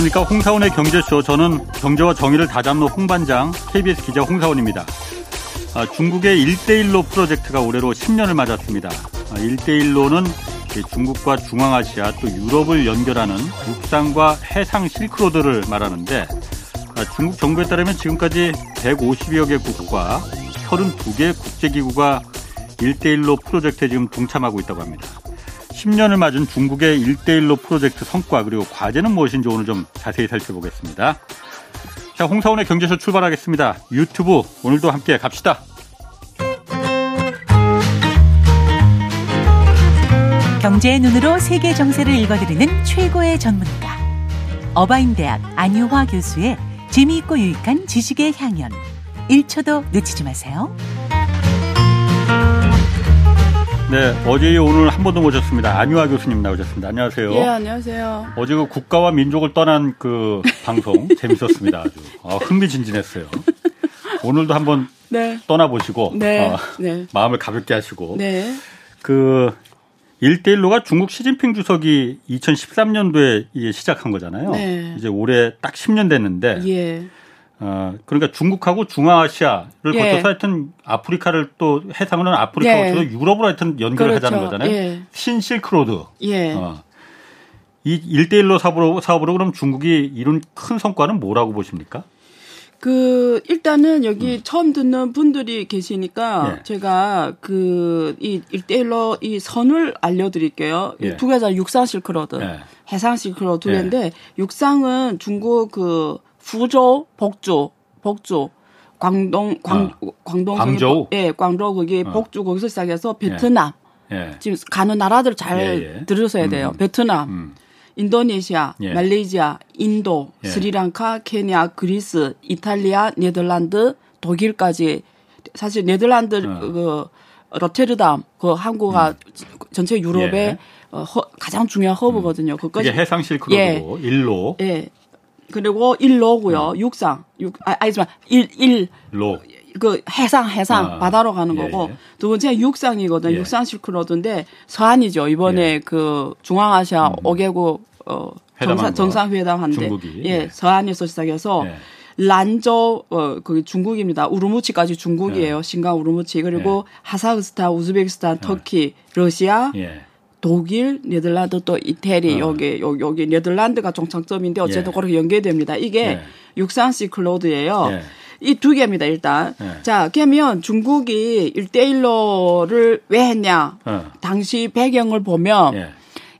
안녕하십니까. 홍사원의 경제쇼. 저는 경제와 정의를 다잡는 홍반장 KBS 기자 홍사원입니다. 아, 중국의 1대1로 프로젝트가 올해로 10년을 맞았습니다. 아, 1대1로는 중국과 중앙아시아 또 유럽을 연결하는 육상과 해상 실크로드를 말하는데 아, 중국 정부에 따르면 지금까지 150여 개 국가 32개 국제기구가 1대1로 프로젝트에 지금 동참하고 있다고 합니다. 10년을 맞은 중국의 1대1로 프로젝트 성과 그리고 과제는 무엇인지 오늘 좀 자세히 살펴보겠습니다. 자, 홍사원의 경제쇼 출발하겠습니다. 유튜브 오늘도 함께 갑시다. 경제의 눈으로 세계 정세를 읽어드리는 최고의 전문가. 어바인대학 안유화 교수의 재미있고 유익한 지식의 향연. 1초도 놓치지 마세요. 네, 어제 오늘 한번더 모셨습니다. 안유아 교수님 나오셨습니다. 안녕하세요. 예, 안녕하세요. 어제 그 국가와 민족을 떠난 그 방송 재밌었습니다. 아주 아, 흥미진진했어요. 오늘도 한번 네. 떠나보시고 네. 어, 네. 마음을 가볍게 하시고 네. 그 1대1로가 중국 시진핑 주석이 2013년도에 시작한 거잖아요. 네. 이제 올해 딱 10년 됐는데 예. 어, 그러니까 중국하고 중앙아시아를 예. 거쳐서 하여튼 아프리카를 또 해상으로는 아프리카 예. 거쳐서 유럽으로 하여튼 연결을 그렇죠. 하자는 거잖아요. 예. 신실크로드. 예. 어. 이 1대1로 사업으로, 사업으로 그럼 중국이 이룬 큰 성과는 뭐라고 보십니까? 그 일단은 여기 음. 처음 듣는 분들이 계시니까 예. 제가 그이 1대1로 이 선을 알려드릴게요. 예. 두 개가 육상 실크로드, 예. 해상 실크로드 두 개인데 예. 육상은 중국 그 후조, 복조, 복조, 광동, 광, 어. 광동, 광저우, 예, 광저우 거기 어. 복주 거기서 시작해서 베트남, 예. 예. 지금 가는 나라들 잘 예, 예. 들으셔야 돼요. 음. 베트남, 음. 인도네시아, 예. 말레이시아, 인도, 예. 스리랑카, 케냐, 그리스, 이탈리아, 네덜란드, 독일까지 사실 네덜란드 어. 그 로테르담 그 항구가 음. 전체 유럽의 예. 어, 허, 가장 중요한 허브거든요. 음. 그까지 해상 실크로드고 예. 일로. 예. 그리고 일로고요. 음. 육상. 육 아, 아니지만 일 일로. 그 해상 해상 아, 바다로 가는 예, 거고 예. 두 번째 육상이거든. 예. 육상 실크로드인데 서한이죠. 이번에 예. 그 중앙아시아 음. 5개국 어 정상 정상 회담 한데 예, 예, 서한에서 시작해서 예. 란저 어 그 중국입니다. 우르무치까지 중국이에요. 신강 우르무치 그리고 하사흐스탄, 우즈베키스탄, 터키, 러시아 독일, 네덜란드 또 이태리 어. 여기 여기, 여기 네덜란드가 정착점인데 어쨌든 예. 그렇게 연계됩니다. 이게 예. 육상 시클로드예요. 예. 이두 개입니다, 일단. 예. 자, 그러면 중국이 1대1로를 왜 했냐? 어. 당시 배경을 보면 예.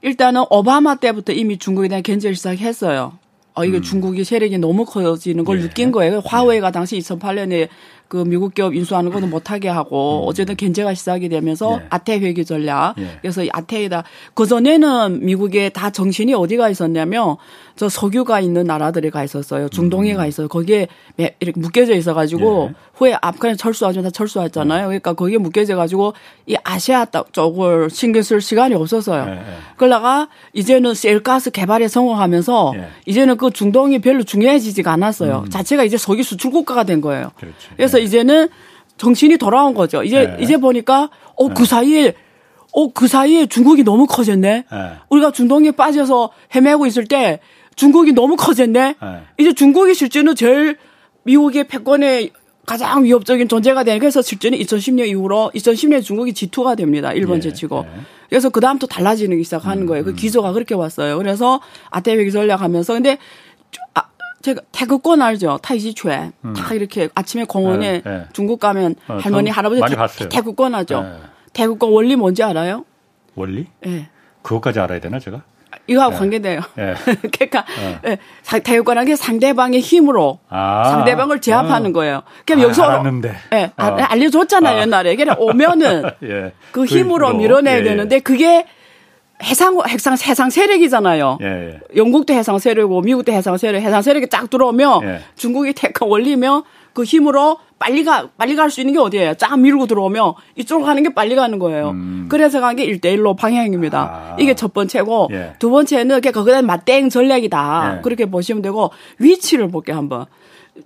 일단은 오바마 때부터 이미 중국에 대한 견제를 시작했어요. 어, 이게 음. 중국이 세력이 너무 커지는 걸 예. 느낀 거예요. 화웨이가 당시 2008년에 그 미국 기업 인수하는 것도 못하게 하고 음. 어쨌든 견제가 시작이 되면서 예. 아태 회계 전략. 예. 그래서 아태에다 그 전에는 미국에 다 정신이 어디가 있었냐면 저 석유가 있는 나라들이 가 있었어요. 중동에 음. 가 있어요. 거기에 이렇게 묶여져 있어가지고 예. 후에 아프간 철수하죠. 다 철수했잖아요. 그러니까 거기에 묶여져가지고 이 아시아 쪽을 신경 쓸 시간이 없었어요. 예. 예. 그러다가 이제는 셀가스 개발에 성공하면서 예. 이제는 그 중동이 별로 중요해지지가 않았어요. 음. 자체가 이제 석유 수출 국가가 된 거예요. 그렇죠. 그래서 이제는 정신이 돌아온 거죠. 이제 네. 이제 보니까 어그 네. 사이에 어그 사이에 중국이 너무 커졌네. 네. 우리가 중동에 빠져서 헤매고 있을 때 중국이 너무 커졌네. 네. 이제 중국이 실제는 제일 미국의 패권에 가장 위협적인 존재가 되는 그래서 실제는 2010년 이후로 2010년 중국이 G2가 됩니다. 일본 예, 제치고. 예. 그래서 그 다음부터 달라지는 시작하는 음, 거예요. 그 음. 기조가 그렇게 왔어요. 그래서 아태회기 전략 하면서 근데 아, 제가 태극권 알죠? 타이지추에 음. 다 이렇게 아침에 공원에 네, 네. 중국 가면 어, 할머니 할아버지 태, 태극권 하죠. 네. 태극권 원리 뭔지 알아요? 원리? 예. 네. 그것까지 알아야 되나 제가? 이거하고 네. 관계돼요. 네. 그러니까 네. 태극권한 게 상대방의 힘으로 아, 상대방을 제압하는 어. 거예요. 그럼 아, 여기서 알았는데. 예, 어. 알려줬잖아요 아. 옛날에. 그냥 오면은 예. 그 힘으로 그 밀어내야 예, 예. 되는데 그게 해상 해상 해상 세력이잖아요. 예, 예. 영국도 해상 세력이고 미국도 해상 세력, 해상 세력이 쫙 들어오면 예. 중국이 태클 올리면 그 힘으로 빨리 가 빨리 갈 수 있는 게 어디예요? 쫙 밀고 들어오면 이쪽으로 가는 게 빨리 가는 거예요. 음. 그래서 간 게 1대1로 방향입니다. 아. 이게 첫 번째고 예. 두 번째는 그냥 거기다 맞대응 전략이다. 예. 그렇게 보시면 되고 위치를 볼게 한번.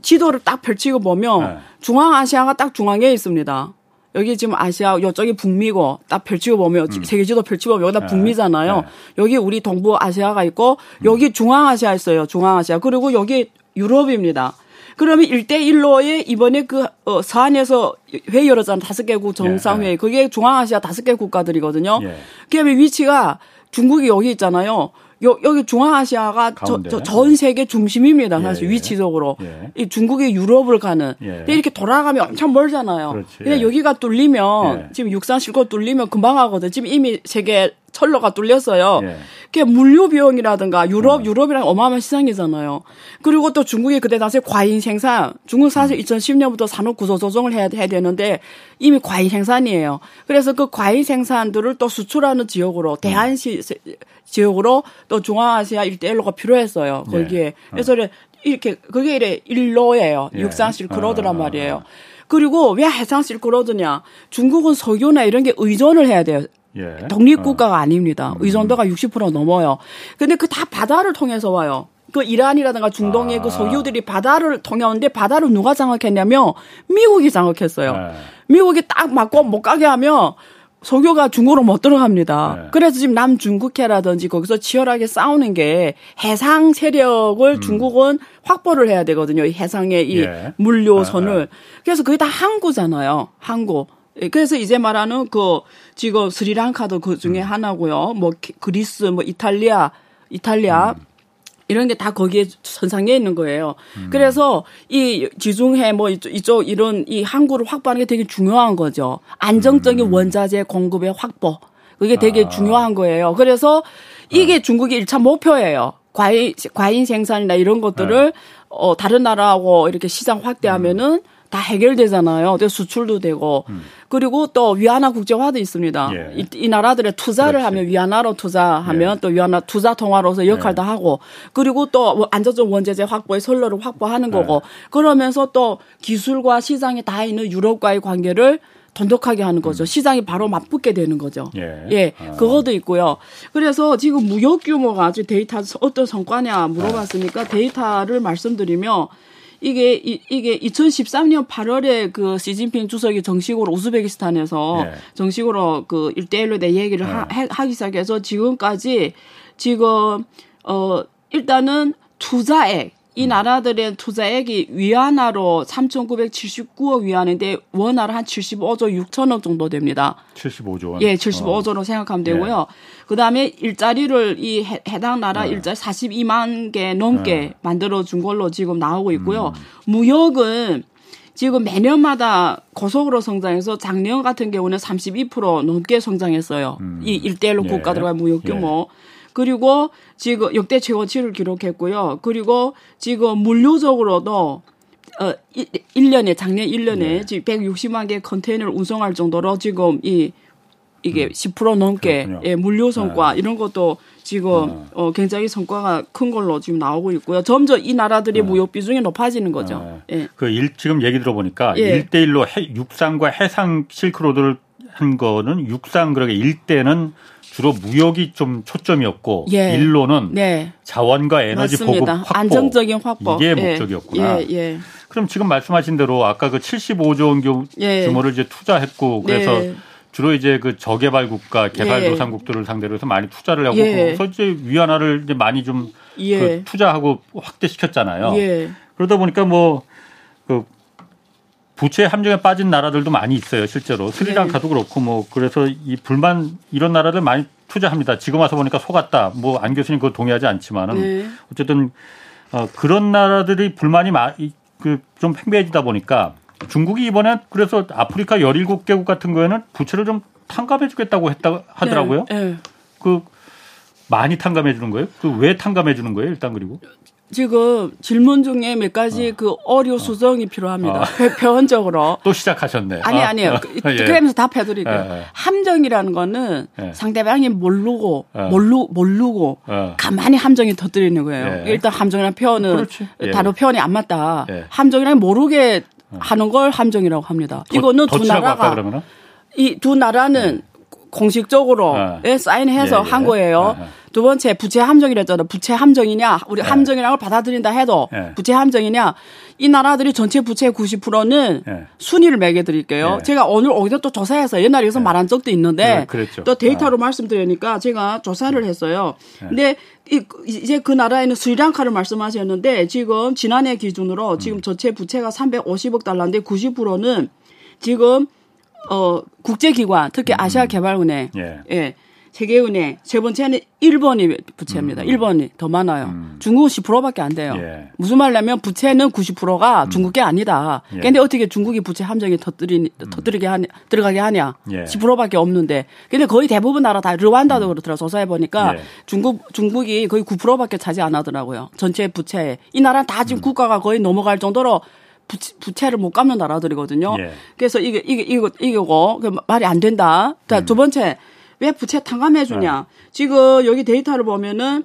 지도를 딱 펼치고 보면 예. 중앙아시아가 딱 중앙에 있습니다. 여기 지금 아시아 요쪽이 북미고 딱 펼치고 보면 음. 세계 지도 펼치고 보면 여기다 네. 북미잖아요. 네. 여기 우리 동부 아시아가 있고 여기 중앙아시아 있어요. 중앙아시아. 그리고 여기 유럽입니다. 그러면 1대1로에 이번에 그, 어, 서한에서 회의 열었잖아요. 다섯 개국 정상회의. 예. 그게 중앙아시아 다섯 개 국가들이거든요. 예. 그다음에 위치가 중국이 여기 있잖아요. 여, 여기 중앙아시아가 저, 저, 전 세계 중심입니다. 사실 예, 예. 위치적으로. 예. 이 중국이 유럽을 가는. 예. 근데 이렇게 돌아가면 엄청 멀잖아요. 그렇지. 근데 여기가 뚫리면 예. 지금 육상 실고 뚫리면 금방 하거든. 지금 이미 세계 철로가 뚫렸어요. 예. 그게 물류 비용이라든가 유럽 어. 유럽이랑 어마어마한 시장이잖아요. 그리고 또 중국이 그때 당시에 과잉 생산 중국 사실 음. 2010년부터 산업 구조 조정을 해야, 해야 되는데 이미 과잉 생산이에요. 그래서 그 과잉 생산들을 또 수출하는 지역으로 음. 대한시 지역으로 또 중앙아시아 일대일로가 필요했어요. 거기에 네. 그래서 이렇게 그게 이래 일로예요. 예. 육상 실크로드란 아. 말이에요. 그리고 왜 해상 실크로드냐? 중국은 석유나 이런 게 의존을 해야 돼요. 예. 독립국가가 어. 아닙니다. 음. 의존도가 60% 넘어요. 근데 그 다 바다를 통해서 와요. 그 이란이라든가 중동의 그 아. 그 소유들이 바다를 통해 오는데 바다를 누가 장악했냐면 미국이 장악했어요. 네. 미국이 딱 맞고 못 가게 하면 석유가 중국으로 못 들어갑니다. 네. 그래서 지금 남중국해라든지 거기서 치열하게 싸우는 게 해상 세력을 음. 중국은 확보를 해야 되거든요. 이 해상의 이 예. 물류선을. 네. 그래서 그게 다 항구잖아요. 항구. 예, 그래서 이제 말하는 그 지금 스리랑카도 그 중에 음. 하나고요. 뭐 그리스, 뭐 이탈리아, 이탈리아 음. 이런 게 다 거기에 선상에 있는 거예요. 음. 그래서 이 지중해 뭐 이쪽, 이쪽, 이런 이 항구를 확보하는 게 되게 중요한 거죠. 안정적인 음. 원자재 공급의 확보. 그게 되게 아. 중요한 거예요. 그래서 이게 아. 중국의 1차 목표예요. 과일, 과인 생산이나 이런 것들을 네. 어, 다른 나라하고 이렇게 시장 확대하면은 음. 다 해결되잖아요. 또 수출도 되고 음. 그리고 또 위안화 국제화도 있습니다. 예. 이, 이, 나라들의 투자를 그렇지. 하면 위안화로 투자하면 예. 또 위안화 투자 통화로서 역할도 예. 하고 그리고 또뭐 안전적 원재재 확보에 선로를 확보하는 거고 예. 그러면서 또 기술과 시장이 다 있는 유럽과의 관계를 돈독하게 하는 거죠. 음. 시장이 바로 맞붙게 되는 거죠. 예. 예. 아. 그것도 있고요. 그래서 지금 무역 규모가 아주 데이터 어떤 성과냐 물어봤으니까 아. 데이터를 말씀드리면 이게 이, 이게 2013년 8월에 그 시진핑 주석이 정식으로 우즈베키스탄에서 네. 정식으로 그 일대일로 내 얘기를 네. 하, 하기 시작해서 지금까지 지금 어 일단은 투자액 이 음. 나라들의 투자액이 위안화로 3,979억 위안인데 원화로 한 75조 6천억 정도 됩니다. 75조 원. 예, 75조로 어. 생각하면 되고요. 예. 그다음에 일자리를 이 해당 나라 네. 일자리 42만 개 넘게 네. 만들어 준 걸로 지금 나오고 있고요. 음. 무역은 지금 매년마다 고속으로 성장해서 작년 같은 경우는 32% 넘게 성장했어요. 음. 이 일대일로 예. 국가들과의 무역 규모. 예. 그리고 지금 역대 최고치를 기록했고요. 그리고 지금 물류적으로도 어 1년에 작년 1년에 네. 지금 160만 개 컨테이너를 운송할 정도로 지금 이 이게 음. 10% 넘게 예, 물류 성과 네. 이런 것도 지금 네. 어 굉장히 성과가 큰 걸로 지금 나오고 있고요. 점점 이 나라들의 네. 무역 비중이 높아지는 거죠. 네. 예. 그 일, 지금 얘기 들어보니까 예. 1대1로 육상과 해상 실크로드를 한 거는 육상 그러게 1대는 주로 무역이 좀 초점이었고 예. 일로는 네. 자원과 에너지 맞습니다. 보급 확보 안정적인 확보 이게 예. 목적이었구나. 예. 예. 그럼 지금 말씀하신 대로 아까 그 75조 원 예. 규모를 이제 투자했고 그래서 네. 주로 이제 그 저개발 국가, 개발도상국들을 예. 상대로 해서 많이 투자를 하고 그래서 이제 위안화를 이제 많이 좀 그 투자하고 확대시켰잖아요. 그러다 보니까 뭐그 부채 함정에 빠진 나라들도 많이 있어요, 실제로. 스리랑카도 네. 그렇고 뭐 그래서 이 불만 이런 나라들 많이 투자합니다. 지금 와서 보니까 속았다. 뭐 안 교수님 그거 동의하지 않지만은 네. 어쨌든 어 그런 나라들이 불만이 그좀 팽배해지다 보니까 중국이 이번에 그래서 아프리카 17개국 같은 거에는 부채를 좀 탕감해 주겠다고 했다 하더라고요. 네. 네. 그 많이 탕감해 주는 거예요? 그 왜 탕감해 주는 거예요? 일단 그리고 지금 질문 중에 몇 가지 어. 그 어려 수정이 필요합니다. 어. 표현적으로. 또 시작하셨네. 아니, 어. 아니에요. 그, 예. 그러면서 답해드릴게요. 예. 함정이라는 거는 예. 상대방이 모르고, 어. 모르, 모르고, 어. 가만히 함정이 터뜨리는 거예요. 예. 일단 함정이라는 표현은 예. 단어 표현이 안 맞다. 함정이라는 모르게 하는 걸 함정이라고 합니다. 더, 이거는 두 나라가. 이 두 나라는 공식적으로 예. 사인해서 한 거예요. 두 번째 부채 함정이랬잖아. 부채 함정이냐? 우리 네. 함정이라는 걸 받아들인다 해도 네. 부채 함정이냐? 이 나라들이 전체 부채의 90%는 네. 순위를 매겨 드릴게요. 네. 제가 오늘 어디서 또 조사해서 옛날에 여기서 네. 말한 적도 있는데 또 데이터로 아. 말씀드리니까 제가 조사를 했어요. 근데 이, 이제 그 나라에는 스리랑카를 말씀하셨는데 지금 지난해 기준으로 음. 지금 전체 부채가 350억 달러인데 90%는 지금 어 국제기관 특히 음. 아시아 개발은행 예. 예. 세계은행 세 번째는 일본이 부채입니다. 음. 일본이 더 많아요. 음. 중국은 10%밖에 안 돼요. 예. 무슨 말냐면 부채는 90%가 음. 중국 게 아니다. 예. 근데 어떻게 중국이 부채 함정에 터뜨리 음. 터뜨리게 하냐 들어가게 하냐? 예. 10%밖에 없는데. 근데 거의 대부분 나라 다 르완다도 음. 그렇더라. 조사해 보니까 예. 중국 중국이 거의 9%밖에 차지 안 하더라고요. 전체 부채. 이 나라는 다 지금 음. 국가가 거의 넘어갈 정도로 부채, 를못 갚는 나라들이거든요. 예. 그래서 이게 이게 이거 이거고 그 말이 안 된다. 자, 두 번째 왜 부채 탕감해 주냐? 네. 지금 여기 데이터를 보면은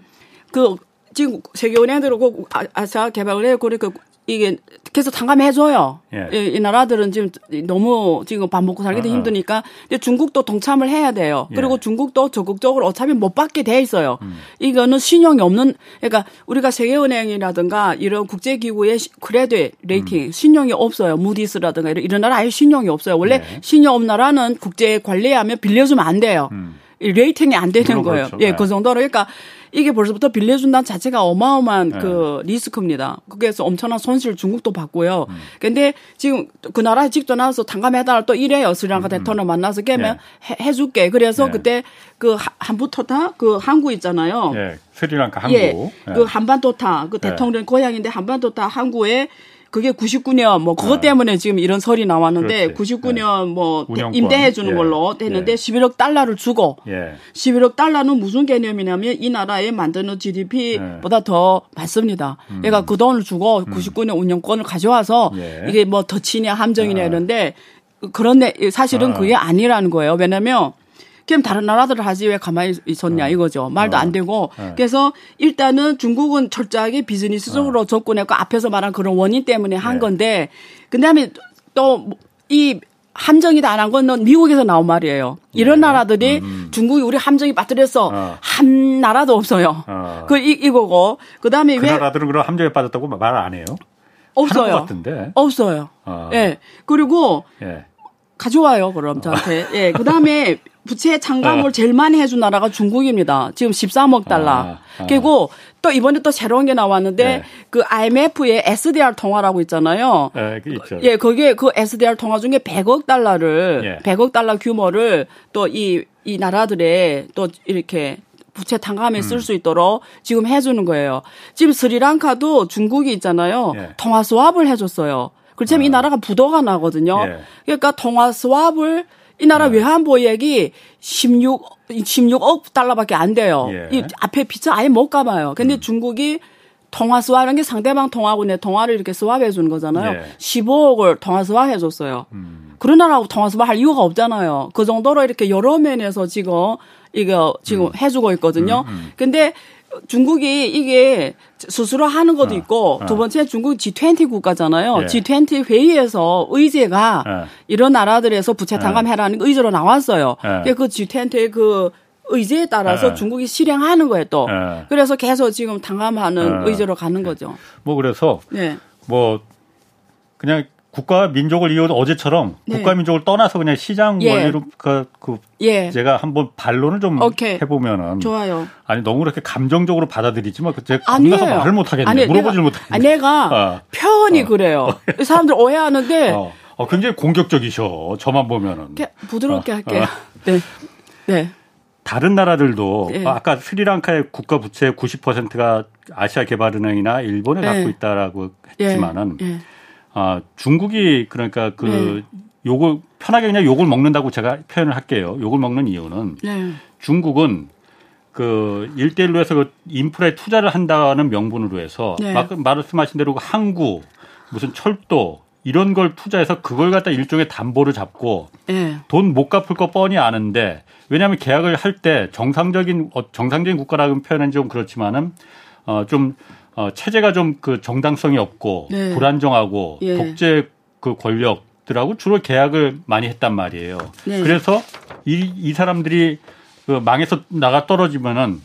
그 지금 세계은행들고 아, 아시아 개발을 해 그러니까 이게 계속 탕감해줘요. 예. 이, 이, 나라들은 지금 너무 지금 밥 먹고 살기도 어, 어. 힘드니까. 근데 중국도 동참을 해야 돼요. 예. 그리고 중국도 적극적으로 어차피 못 받게 돼 있어요. 음. 이거는 신용이 없는, 그러니까 우리가 세계은행이라든가 이런 국제기구의 credit rating, 음. 신용이 없어요. 무디스라든가 이런, 이런 나라 아예 신용이 없어요. 원래 예. 신용 없는 나라는 국제 관리하면 빌려주면 안 돼요. 음. rating이 안 되는 거예요. 그렇죠. 예, 그 정도로. 그러니까 이게 벌써부터 빌려준다는 자체가 어마어마한 네. 그 리스크입니다. 그래서 엄청난 손실 중국도 받고요. 음. 근데 지금 그 나라에 직접 나와서 탕감해달라 또 이래요. 스리랑카 음. 대통령 만나서 깨면 네. 해, 줄게 그래서 네. 그때 그 한부토타 그 항구 있잖아요. 예. 스리랑카 항구. 예. 예. 그 한반도타 그 네. 대통령 고향인데 한반도타 항구에 그게 99년 뭐 그것 네. 때문에 지금 이런 설이 나왔는데 그렇지. 99년 네. 뭐 임대해 주는 예. 걸로 됐는데 예. 11억 달러를 주고 예. 11억 달러는 무슨 개념이냐면 이 나라에 만드는 GDP보다 예. 더 많습니다. 음. 그러니까 그 돈을 주고 99년 음. 운영권을 가져와서 예. 이게 뭐 덧치냐 함정이냐 아. 이런데 그런데 사실은 아. 그게 아니라는 거예요. 왜냐면 그럼 다른 나라들 하지 왜 가만히 있었냐 어. 이거죠. 말도 안 어. 되고. 어. 그래서 일단은 중국은 철저하게 비즈니스적으로 접근했고 앞에서 말한 그런 원인 때문에 한 네. 건데 그다음에 또 이 함정이다 안 한 건 미국에서 나온 말이에요. 이런 네. 나라들이 음. 중국이 우리 함정이 빠뜨려서 어. 한 나라도 없어요. 어. 그 이, 이거고 그다음에 그 왜 나라들은 그럼 함정에 빠졌다고 말 안 해요? 없어요. 없어요. 어. 예. 그리고 예. 가져와요, 그럼 저한테. 예. 그 다음에 부채 창감을 어. 제일 많이 해준 나라가 중국입니다. 지금 13억 달러. 아, 아. 그리고 또 이번에 또 새로운 게 나왔는데 네. 그 IMF의 SDR 통화라고 있잖아요. 네, 그 있죠. 예, 거기에 그 SDR 통화 중에 100억 달러를 예. 100억 달러 규모를 또이이 나라들의 또 이렇게 부채 탕감에 쓸수 음. 있도록 지금 해주는 거예요. 지금 스리랑카도 중국이 있잖아요. 예. 통화 스왑을 해줬어요. 그렇지만 아. 이 나라가 부도가 나거든요. 예. 그러니까 통화 스왑을 이 나라 네. 외환보액이 16 16억 달러밖에 안 돼요. 예. 이 앞에 빚을 아예 못 갚아요. 근데 음. 중국이 통화 스왑하는 게 상대방 통화하고 내 통화를 이렇게 스왑해 주는 거잖아요. 예. 15억을 통화 스왑해 줬어요. 음. 그런 나라하고 통화 스왑할 이유가 없잖아요. 그 정도로 이렇게 여러 면에서 지금 이거 지금 음. 해주고 있거든요. 음, 음. 근데 중국이 이게 스스로 하는 것도 어, 있고 어. 두 번째 중국 G20 국가잖아요. 예. G20 회의에서 의제가 예. 이런 나라들에서 부채 탕감해라는 예. 의제로 나왔어요. 예. 그 G20의 그 의제에 따라서 예. 중국이 실행하는 거예요 또. 예. 그래서 계속 지금 탕감하는 의제로 가는 거죠. 뭐 그래서 네. 뭐 그냥 국가 민족을 이어도 어제처럼 네. 국가 민족을 떠나서 그냥 시장 예. 원리로 그, 그 예. 제가 한번 반론을 좀 오케이. 해보면은 좋아요. 아니 너무 그렇게 감정적으로 받아들이지만 그 제가 겁나서 말을 못 하겠네. 물어보질 못하겠네. 내가 어. 표현이 어. 그래요. 사람들 오해하는데 어. 어. 굉장히 공격적이셔. 저만 보면은 부드럽게 어. 할게요. 어. 네. 네. 다른 나라들도 네. 아까 스리랑카의 국가 부채 90%가 아시아 개발은행이나 일본에 네. 갖고 있다라고 했지만은. 네. 아, 중국이 그러니까 그 네. 욕을 편하게 그냥 욕을 먹는다고 제가 표현을 할게요. 욕을 먹는 이유는 네. 중국은 그 일대일로 해서 그 인프라에 투자를 한다는 명분으로 해서 네. 말씀하신 대로 그 항구 무슨 철도 이런 걸 투자해서 그걸 갖다 일종의 담보를 잡고 네. 돈못 갚을 거 뻔히 아는데 왜냐하면 계약을 할 때 정상적인 어, 정상적인 국가라는 표현은 좀 그렇지만은 어좀 어, 체제가 좀 그 정당성이 없고 네. 불안정하고 예. 독재 그 권력들하고 주로 계약을 많이 했단 말이에요. 네. 그래서 이, 이 사람들이 그 망해서 나가 떨어지면은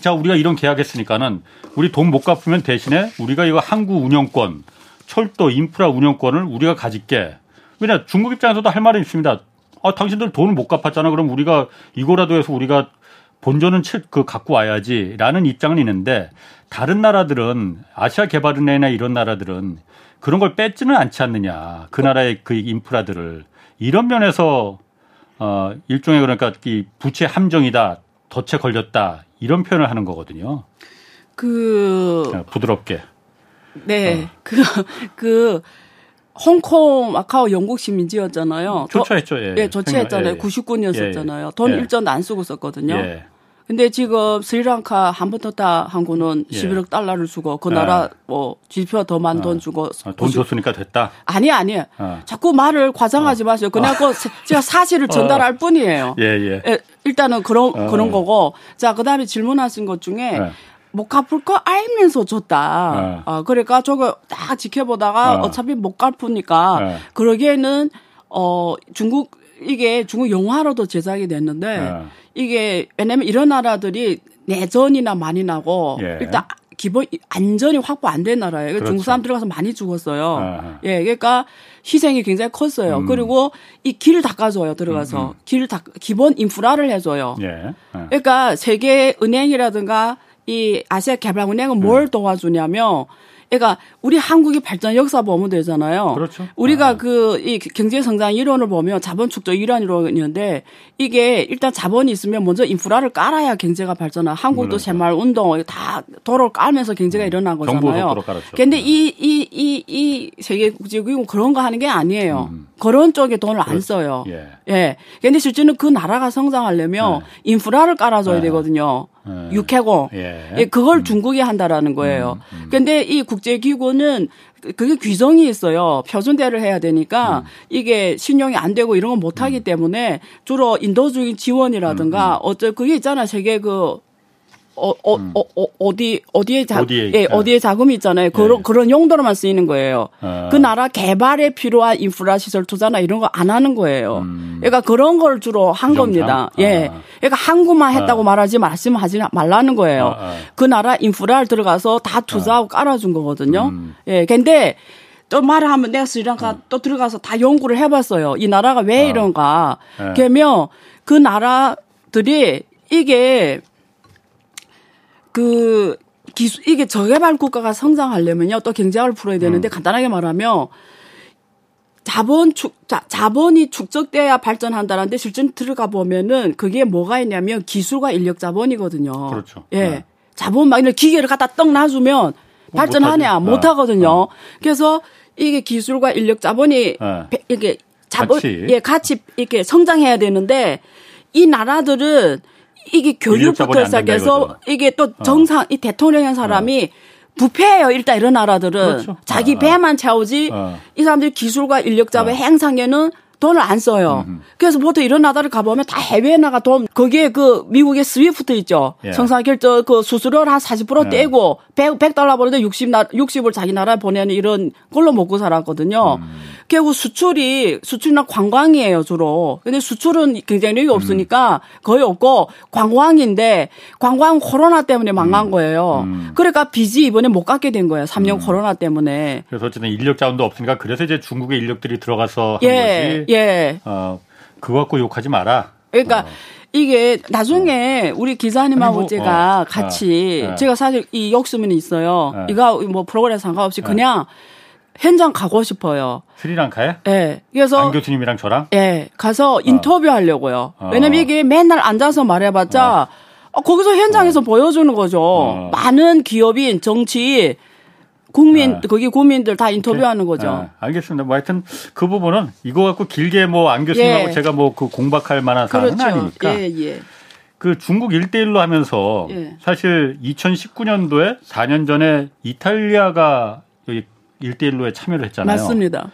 자 우리가 이런 계약했으니까는 우리 돈 못 갚으면 대신에 우리가 이거 항구 운영권, 철도 인프라 운영권을 우리가 가질게. 왜냐 중국 입장에서도 할 말이 있습니다. 아 당신들 돈을 못 갚았잖아. 그럼 우리가 이거라도 해서 우리가 본전은 그 갖고 와야지라는 입장은 있는데 다른 나라들은 아시아 개발은행이나 이런 나라들은 그런 걸 뺏지는 않지 않느냐. 그 나라의 그 인프라들을 이런 면에서 어 일종의 그러니까 이 부채 함정이다. 덫에 걸렸다. 이런 표현을 하는 거거든요. 그 부드럽게. 네. 그그 어. 그 홍콩, 마카오 영국 시민지였잖아요. 조치했죠. 예. 예, 조치했잖아요. 예, 예. 99년이었잖아요. 예. 돈 예. 일전도 안 쓰고 썼거든요. 예. 근데 지금 스리랑카 한번더다 항구는 예. 11억 달러를 주고 그 나라 뭐 지표 더 많은 어. 돈 주고 아, 돈 줬으니까 됐다. 아니 아니. 어. 자꾸 말을 과장하지 어. 마세요. 그냥 그 제가 사실을 어. 전달할 뿐이에요. 예, 예. 예 일단은 그런 어. 그런 거고. 자, 그다음에 질문하신 것 중에 못 갚을 거 알면서 줬다. 어. 어 그러니까 저거 딱 지켜보다가 어. 차피 못 갚으니까 어. 그러기에는 어 중국 이게 중국 영화로도 제작이 됐는데 어. 이게 왜냐면 이런 나라들이 내전이나 많이 나고 예. 일단 기본 안전이 확보 안 된 나라예요. 그렇죠. 중국 사람 들어가서 많이 죽었어요. 아하. 예, 그러니까 희생이 굉장히 컸어요. 음. 그리고 이 길을 닦아줘요. 들어가서 음, 음. 길을 닦 기본 인프라를 해줘요. 예. 예. 그러니까 세계 은행이라든가 이 아시아 개발은행은 뭘 네. 도와주냐면 그러니까 우리 한국이 발전 역사 보면 되잖아요. 그렇죠. 우리가 아. 그이 경제 성장 이론을 보면 자본 축적 이론 이론인데 이게 일단 자본이 있으면 먼저 인프라를 깔아야 경제가 발전하. 한국도 새마을 운동 다 도로를 깔면서 경제가 음. 일어난 거잖아요. 그런데 이 이 이 이 세계 국제기구 그런 거 하는 게 아니에요. 음. 그런 쪽에 돈을 안 써요. 예. 예. 근데 실제는 그 나라가 성장하려면 네. 인프라를 깔아줘야 네. 되거든요. 네. 육해공. 예. 예. 그걸 음. 중국이 한다라는 거예요. 음. 음. 근데 이 국제기구는 그게 규정이 있어요. 표준대를 해야 되니까 음. 이게 신용이 안 되고 이런 건 못하기 음. 때문에 주로 인도주의 지원이라든가 어쩌 그게 있잖아 세계 그 어, 어, 음. 어, 어, 어디, 어디에 자, 어디에, 예, 어디에 자금이 있잖아요. 그런, 예. 그런 용도로만 쓰이는 거예요. 아. 그 나라 개발에 필요한 인프라 시설 투자나 이런 거 안 하는 거예요. 음. 그러니까 그런 걸 주로 한 겁니다. 예. 아. 그러니까 한국만 했다고 아. 말하지 말씀하지 말라는 거예요. 아, 아. 그 나라 인프라를 들어가서 다 투자하고 아. 깔아준 거거든요. 음. 예. 근데 또 말을 하면 내가 스리랑카 음. 또 들어가서 다 연구를 해봤어요. 이 나라가 왜 이런가. 예. 그러면 그 나라들이 이게 그 기술 이게 저개발 국가가 성장하려면요 또 경쟁을 풀어야 되는데 음. 간단하게 말하면 자본 축 자, 자본이 축적돼야 발전한다는데 실제 들어가 보면은 그게 뭐가 있냐면 기술과 인력 자본이거든요. 그렇죠. 예. 네. 자본 막 이런 기계를 갖다 떡 놔주면 뭐 발전하냐 못, 하거든요. 어. 그래서 이게 기술과 인력 자본이 네. 이게 자본 같이. 예 같이 이렇게 성장해야 되는데 이 나라들은 이게 교육부터 시작해서 이게 또 어. 정상 어. 이 대통령인 사람이 어. 부패예요. 일단 이런 나라들은 그렇죠. 자기 아, 아. 배만 채우지 어. 이 사람들이 기술과 인력 어. 행상에는 돈을 안 써요. 음흠. 그래서 보통 이런 나라를 가보면 다 해외에 나가 돈, 거기에 그 미국의 스위프트 있죠. 예. 청산 결정 그 수수료를 한 40% 예. 떼고 100, 100달러 버는데 60, 나, 60을 자기 나라에 보내는 이런 걸로 먹고 살았거든요. 음. 결국 수출이 수출이나 관광이에요 주로. 근데 수출은 경쟁력이 음. 없으니까 거의 없고 관광인데 관광 코로나 때문에 망한 음. 거예요. 음. 그러니까 빚이 이번에 못 갚게 된 거예요. 3년 음. 코로나 때문에. 그래서 어쨌든 인력 자원도 없으니까 그래서 이제 중국의 인력들이 들어가서 한 예, 것이 예. 어 그거 갖고 욕하지 마라. 그러니까 어. 이게 나중에 우리 기자님하고 뭐, 제가 어, 같이 어, 제가 사실 이 욕심은 있어요. 어. 이거 뭐 프로그램 상관없이 그냥 현장 가고 싶어요. 스리랑카에? 네. 그래서 안 교수님이랑 저랑? 네. 가서 어. 인터뷰 하려고요. 어. 왜냐면 이게 맨날 앉아서 말해봤자 어. 거기서 현장에서 어. 보여주는 거죠. 어. 많은 기업인 정치 국민 아. 거기 국민들 다 인터뷰하는 거죠. 아, 알겠습니다. 뭐 하여튼 그 부분은 이거 갖고 길게 뭐 안 교수님하고 예. 제가 뭐 그 공박할 만한 사안은 그렇죠. 아니니까. 예, 예. 그 중국 일대일로 하면서 예. 사실 2019년도에 4년 전에 이탈리아가 1대1로에 참여를 했잖아요. 맞습니다.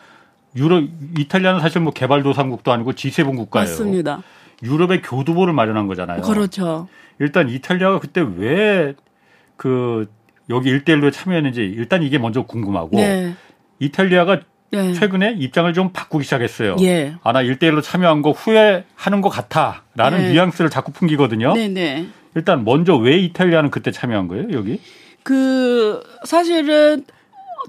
유럽 이탈리아는 사실 뭐 개발도상국도 아니고 G7 국가예요. 맞습니다. 유럽의 교두보를 마련한 거잖아요. 그렇죠. 일단 이탈리아가 그때 왜 그 여기 1대1로에 참여했는지 일단 이게 먼저 궁금하고 네. 이탈리아가 네. 최근에 입장을 좀 바꾸기 시작했어요. 예. 아, 나 1대1로 참여한 거 후회하는 것 같아. 라는 네. 뉘앙스를 자꾸 풍기거든요. 네네. 일단 먼저 왜 이탈리아는 그때 참여한 거예요, 여기? 그 사실은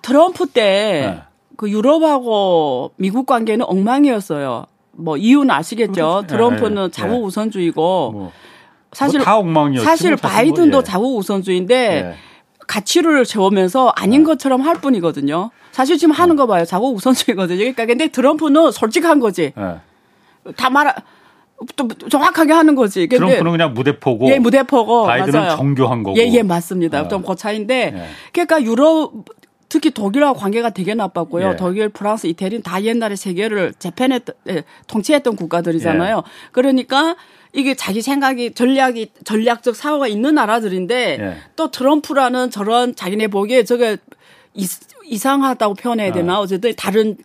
트럼프 때그 네. 그 유럽하고 미국 관계는 엉망이었어요. 뭐 이유는 아시겠죠. 그렇죠. 트럼프는 네. 자국 우선주의고 뭐, 사실 엉망이었지. 사실 뭐 바이든도 뭐, 예. 자국 우선주의인데 예. 가치를 채우면서 아닌 네. 것처럼 할 뿐이거든요. 사실 지금 하는 네. 거 봐요. 자국 우선주의거든요. 그러니까 근데 트럼프는 솔직한 거지. 다 말아 또 정확하게 하는 거지. 근데 트럼프는 그냥 무대포고. 예, 무대포고. 바이든은 맞아요. 정교한 거고. 예, 예, 맞습니다. 어. 좀그 차인데. 예. 그러니까 유럽 특히 독일하고 관계가 되게 나빴고요. 예. 독일, 프랑스, 이태리는 다 옛날에 세계를 재편했던, 예, 통치했던 국가들이잖아요. 예. 그러니까 이게 자기 생각이 전략이 전략적 사고가 있는 나라들인데 예. 또 트럼프라는 저런 자기네 보기에 저게 이 상하다고 표현해야 되나 어. 어쨌든 다른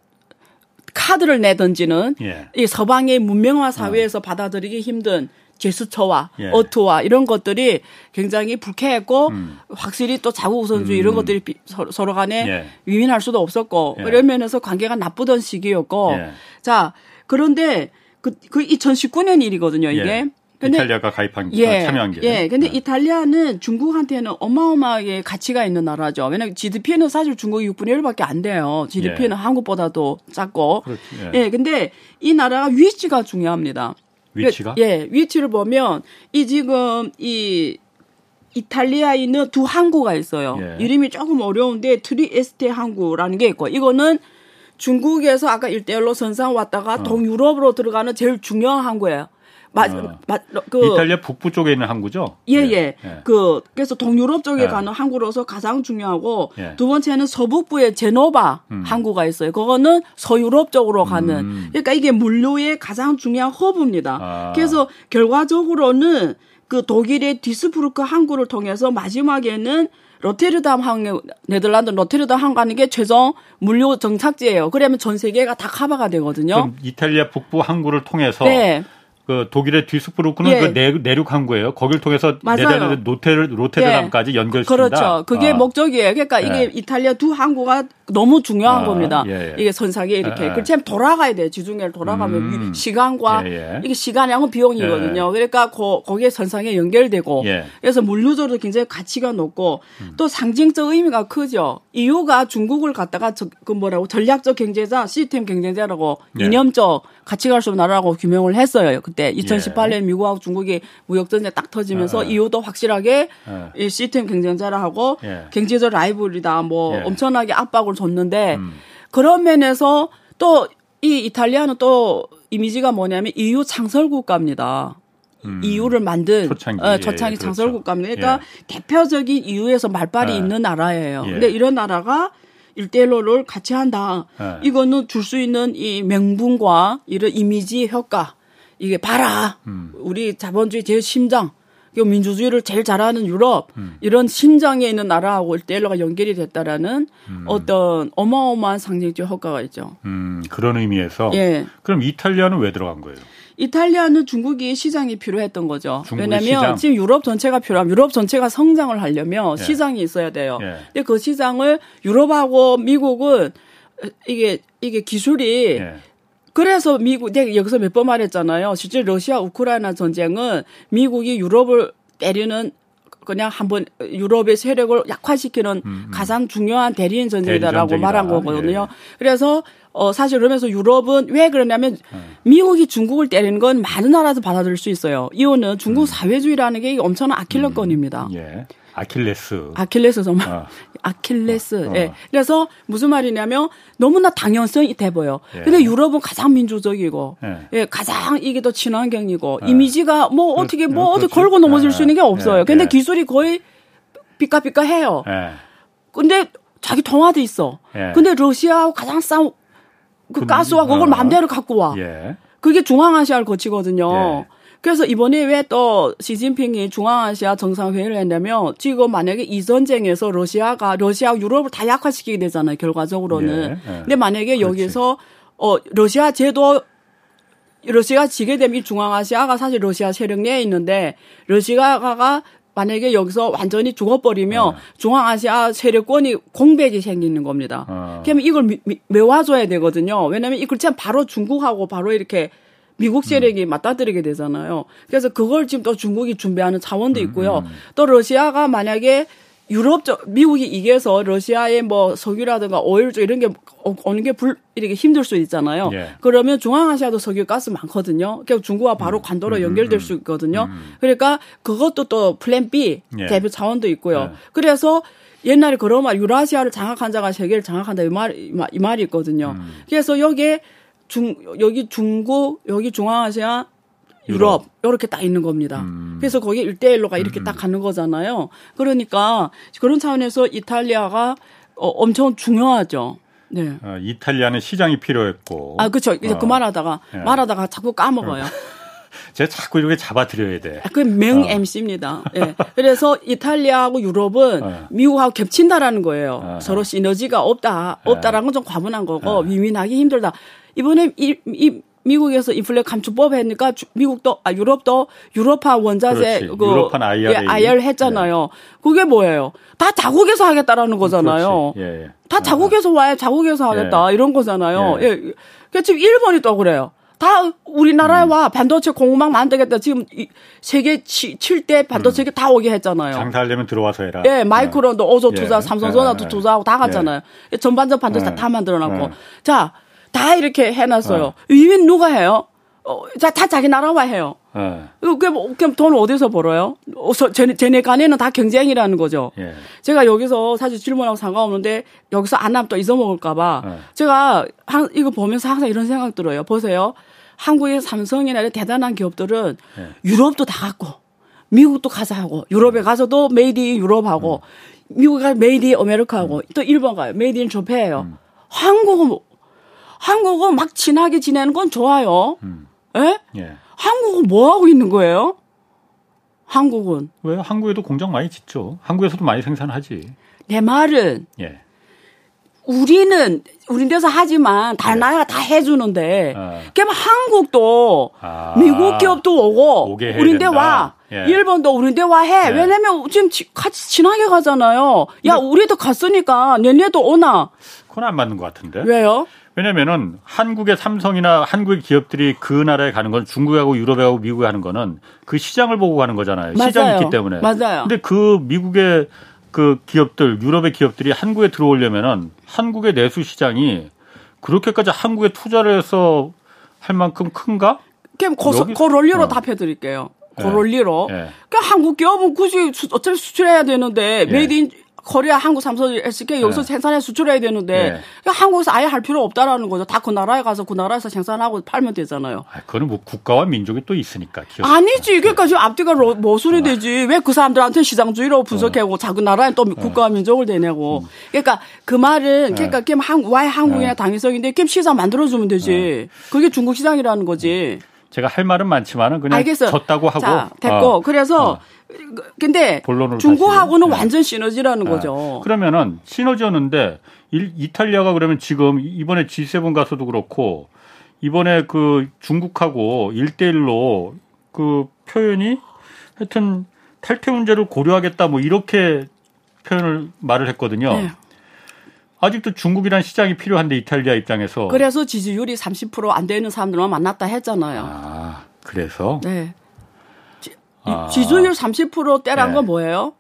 카드를 내던지는 예. 이 서방의 문명화 사회에서 어. 받아들이기 힘든 제스처와 예. 어투와 이런 것들이 굉장히 불쾌했고 음. 확실히 또 자국 우선주의 음. 이런 것들이 비, 서로 간에 예. 위민할 수도 없었고 예. 이런 면에서 관계가 나쁘던 시기였고 예. 자 그런데 그, 그 2019년 일이거든요 이게 예. 근데, 이탈리아가 가입한 예, 참여한 게. 예. 근데 네. 이탈리아는 중국한테는 어마어마하게 가치가 있는 나라죠. 왜냐면 GDP는 사실 중국이 6분의 1밖에 안 돼요. GDP는 예. 한국보다도 작고. 그렇지, 예. 예. 근데 이 나라가 위치가 중요합니다. 위치가? 예. 위치를 보면 이 지금 이 이탈리아에 있는 두 항구가 있어요. 예. 이름이 조금 어려운데 트리에스테 항구라는 게 있고 이거는 중국에서 아까 일대일로 선상 왔다가 어. 동유럽으로 들어가는 제일 중요한 항구예요. 맞, 어. 맞, 그 이탈리아 북부 쪽에 있는 항구죠. 예, 예. 예. 예. 그 그래서 동유럽 쪽에 예. 가는 항구로서 가장 중요하고 예. 두 번째는 서북부에 제노바 음. 항구가 있어요. 그거는 서유럽 쪽으로 가는. 음. 그러니까 이게 물류의 가장 중요한 허브입니다. 아. 그래서 결과적으로는 그 독일의 뒤스부르크 항구를 통해서 마지막에는 로테르담 항 네덜란드 로테르담 항 가는 게 최종 물류 정착지예요. 그러면 전 세계가 다 커버가 되거든요. 이탈리아 북부 항구를 통해서 네. 그 독일의 뒤스부르크는 예. 그 내, 내륙 항구예요. 거길 통해서 네덜란드 노테르 로테르담까지 예. 연결시킨다. 그렇죠. 그게 아. 목적이에요. 그러니까 이게 예. 이탈리아 두 항구가 너무 중요한 아. 겁니다. 예, 예. 이게 선상에 이렇게. 예. 그렇지 돌아가야 돼요. 지중해를 돌아가면 음. 시간과 이게 시간이하고 비용이거든요. 그러니까 거, 거기에 선상에 연결되고 그래서 물류적으로 굉장히 가치가 높고 음. 또 상징적 의미가 크죠. 이유가 중국을 갖다가 저, 그 뭐라고 전략적 경제자, 시스템 경제자라고 이념적 갈수 나라라고 규명을 했어요. 그때 2018년 예. 미국하고 중국이 무역 전쟁 딱 터지면서 예. 이유도 확실하게 예. 이 시스템 경쟁자라 하고 예. 경제적 라이벌이다. 뭐 예. 엄청나게 압박을 줬는데 음. 그런 면에서 또 이 이탈리아는 또 이미지가 뭐냐면 EU 창설 국가입니다. 음. EU를 만든 초창기, 어, 초창기 예, 창설 그렇죠. 국가입니다. 그러니까 대표적인 EU에서 말발이 있는 나라예요. 근데 이런 나라가 일대일로를 같이 한다. 네. 이거는 줄 수 있는 이 명분과 이런 이미지 효과. 이게 봐라. 음. 우리 자본주의 제일 심장. 민주주의를 제일 잘하는 유럽 음. 이런 심장에 있는 나라하고 일대일로가 연결이 됐다라는 음. 어떤 어마어마한 상징적 효과가 있죠. 음, 그런 의미에서. 예. 그럼 이탈리아는 왜 들어간 거예요? 이탈리아는 중국이 시장이 필요했던 거죠. 왜냐하면? 지금 유럽 전체가 필요하면 유럽 전체가 성장을 하려면 예. 시장이 있어야 돼요. 예. 근데 그 시장을 유럽하고 미국은 이게 이게 기술이 예. 그래서 미국 내가 여기서 몇 번 말했잖아요. 실제 러시아 우크라이나 전쟁은 미국이 유럽을 때리는 그냥 한번 유럽의 세력을 약화시키는 음, 음. 가장 중요한 대리인 전쟁이다라고 대리 말한 거거든요. 예. 그래서 어 사실 그러면서 유럽은 왜 그러냐면 예. 미국이 중국을 때리는 건 많은 나라도 받아들일 수 있어요. 이거는 중국 음. 사회주의라는 게 엄청난 아킬레건입니다. 음, 예. 아킬레스. 아킬레스 정말. 어. 아킬레스. 어. 예. 그래서 무슨 말이냐면 너무나 당연성이 돼 보여. 예. 근데 유럽은 가장 민주적이고 예. 예 가장 이게 더 친환경이고 예. 이미지가 뭐 그, 어떻게 뭐 어디 걸고 넘어질 수 있는 게 없어요. 예. 근데 예. 기술이 거의 삐까삐까 해요. 근데 자기 통화도 있어. 근데 러시아하고 가장 싸우 그 가스와 그걸 어. 마음대로 갖고 와. 그게 중앙아시아를 거치거든요. 그래서 이번에 왜 또 시진핑이 중앙아시아 정상회의를 했냐면 지금 만약에 이 전쟁에서 러시아가 러시아 유럽을 다 약화시키게 되잖아요. 결과적으로는. 예, 예. 근데 만약에 그렇지. 여기서 어 러시아 제도 러시아가 지게 되면 이 중앙아시아가 사실 러시아 세력 내에 있는데 러시아가 만약에 여기서 완전히 죽어버리면 어. 중앙아시아 세력권이 공백이 생기는 겁니다. 어. 그러면 이걸 미, 미, 메워줘야 되거든요. 왜냐하면 이걸 참 바로 중국하고 바로 이렇게 미국 세력이 음. 맞닥뜨리게 되잖아요. 그래서 그걸 지금 또 중국이 준비하는 차원도 있고요. 음, 음. 또 러시아가 만약에 유럽 쪽 미국이 이겨서 러시아의 뭐 석유라든가 오일 쪽 이런 게 오는 게 불 이렇게 힘들 수 있잖아요. 예. 그러면 중앙아시아도 석유 가스 많거든요. 그래서 중국과 바로 음. 관도로 음, 연결될 음, 수 있거든요. 음. 그러니까 그것도 또 plan B 예. 대비 차원도 있고요. 예. 그래서 옛날에 그런 말 유라시아를 장악한 자가 세계를 장악한다 이 말이 말이 있거든요. 음. 그래서 여기에 중 여기 중국 여기 중앙아시아 유럽 이렇게 딱 있는 겁니다. 음. 그래서 거기 일대일로가 이렇게 음. 딱 가는 거잖아요. 그러니까 그런 차원에서 이탈리아가 어, 엄청 중요하죠. 네. 어, 이탈리아는 시장이 필요했고. 아, 그렇죠. 이제 어. 그 말하다가 네. 말하다가 자꾸 까먹어요. 제가 자꾸 이렇게 잡아드려야 돼. 아, 그명 어. MC입니다. 예. 네. 그래서 이탈리아하고 유럽은 어. 미국하고 겹친다라는 거예요. 어. 서로 시너지가 없다, 없다라는 건 좀 과분한 거고 위민하기 힘들다. 이번에 이, 이 미국에서 인플레 감축법 했니까 미국도 아 유럽도 유럽화 원자재 그 유럽판 IR, 예, IR 했잖아요. 네. 그게 뭐예요? 다 자국에서 하겠다라는 거잖아요. 예, 예. 다 자국에서 와야 자국에서 하겠다 예. 이런 거잖아요. 예. 예. 그 지금 일본이 또 그래요. 다 우리나라에 음. 와 반도체 공방 만들겠다. 지금 세계 7대 반도체 음. 다 오게 했잖아요. 장사하려면 들어와서 해라. 예, 마이크론도 어조 투자, 삼성전자도 투자하고 다 갔잖아요. 전반전 반도체 다 만들어놨고. 자, 다 이렇게 해놨어요. 어. 이민 누가 해요? 어, 자, 다 자기 나라와 해요. 네. 그럼, 뭐, 그럼 돈 어디서 벌어요? 어, 쟤네, 쟤네 간에는 다 경쟁이라는 거죠. 예. 제가 여기서 사실 질문하고 상관없는데 여기서 안 하면 또 잊어먹을까봐 네. 제가 한, 이거 보면서 항상 이런 생각 들어요. 보세요. 한국의 삼성이나 대단한 기업들은 네. 유럽도 다 갖고 미국도 가서 하고 유럽에 가서도 유럽 하고 음. 미국 가 made in America 하고 음. 또 일본 가요. made in Japan해요. 음. 한국은 뭐 한국은 막 친하게 지내는 건 좋아요. 음. 예? 예. 한국은 뭐 하고 있는 거예요? 한국은 왜 한국에도 공장 많이 짓죠. 한국에서도 많이 생산하지. 내 말은 예. 우리는 우리 데서 하지만 다른 네. 나라가 다 해주는데 어. 그럼 한국도 아. 미국 기업도 오고 우리데 와 예. 일본도 우리데 와해 예. 왜냐면 지금 같이 친하게 가잖아요 야 우리도 갔으니까 내년에도 오나 그건 안 맞는 것 같은데 왜요? 왜냐면은 한국의 삼성이나 한국의 기업들이 그 나라에 가는 건 중국하고 유럽하고 미국에 가는 거는 그 시장을 보고 가는 거잖아요. 맞아요. 시장이 있기 때문에. 맞아요. 근데 그 미국의 그 기업들, 유럽의 기업들이 한국에 들어오려면은 한국의 내수 시장이 그렇게까지 한국에 투자를 해서 할 만큼 큰가? 그럼 그 논리로 어. 답해드릴게요. 그 논리로. 네. 네. 그러니까 한국 기업은 굳이 어차피 수출해야 되는데 네. made in Korea, 한국 삼성, SK 여기서 네. 생산해 수출해야 되는데 네. 그러니까 한국에서 아예 할 필요 없다라는 거죠. 다 그 나라에 가서 그 나라에서 생산하고 팔면 되잖아요. 아, 그거는 뭐 국가와 민족이 또 있으니까. 기업. 아니지. 그러니까 지금 앞뒤가 모순이 어. 되지. 왜 그 사람들한테 시장주의로 분석하고 어. 작은 나라에 또 어. 국가와 민족을 대내고. 음. 그러니까 그 말은 그러니까 네. 한, 와 한국이나 네. 당위성인데 캠 시장 만들어주면 되지. 네. 그게 중국 시장이라는 거지. 제가 할 말은 많지만은 그냥 알겠어. 졌다고 하고. 자, 됐고. 어. 그래서 근데 중국하고는 네. 완전 시너지라는 네. 거죠. 그러면은 시너지였는데 이탈리아가 그러면 지금 이번에 G7 가서도 그렇고 이번에 그 중국하고 일대일로그 표현이 하여튼 탈퇴 문제를 고려하겠다 뭐 이렇게 표현을 말을 했거든요. 네. 아직도 중국이란 시장이 필요한데 이탈리아 입장에서 그래서 지지율이 30%안 되는 사람들만 만났다 했잖아요. 아, 그래서 네. 아. 지지율 30%대란 예. 건 뭐예요?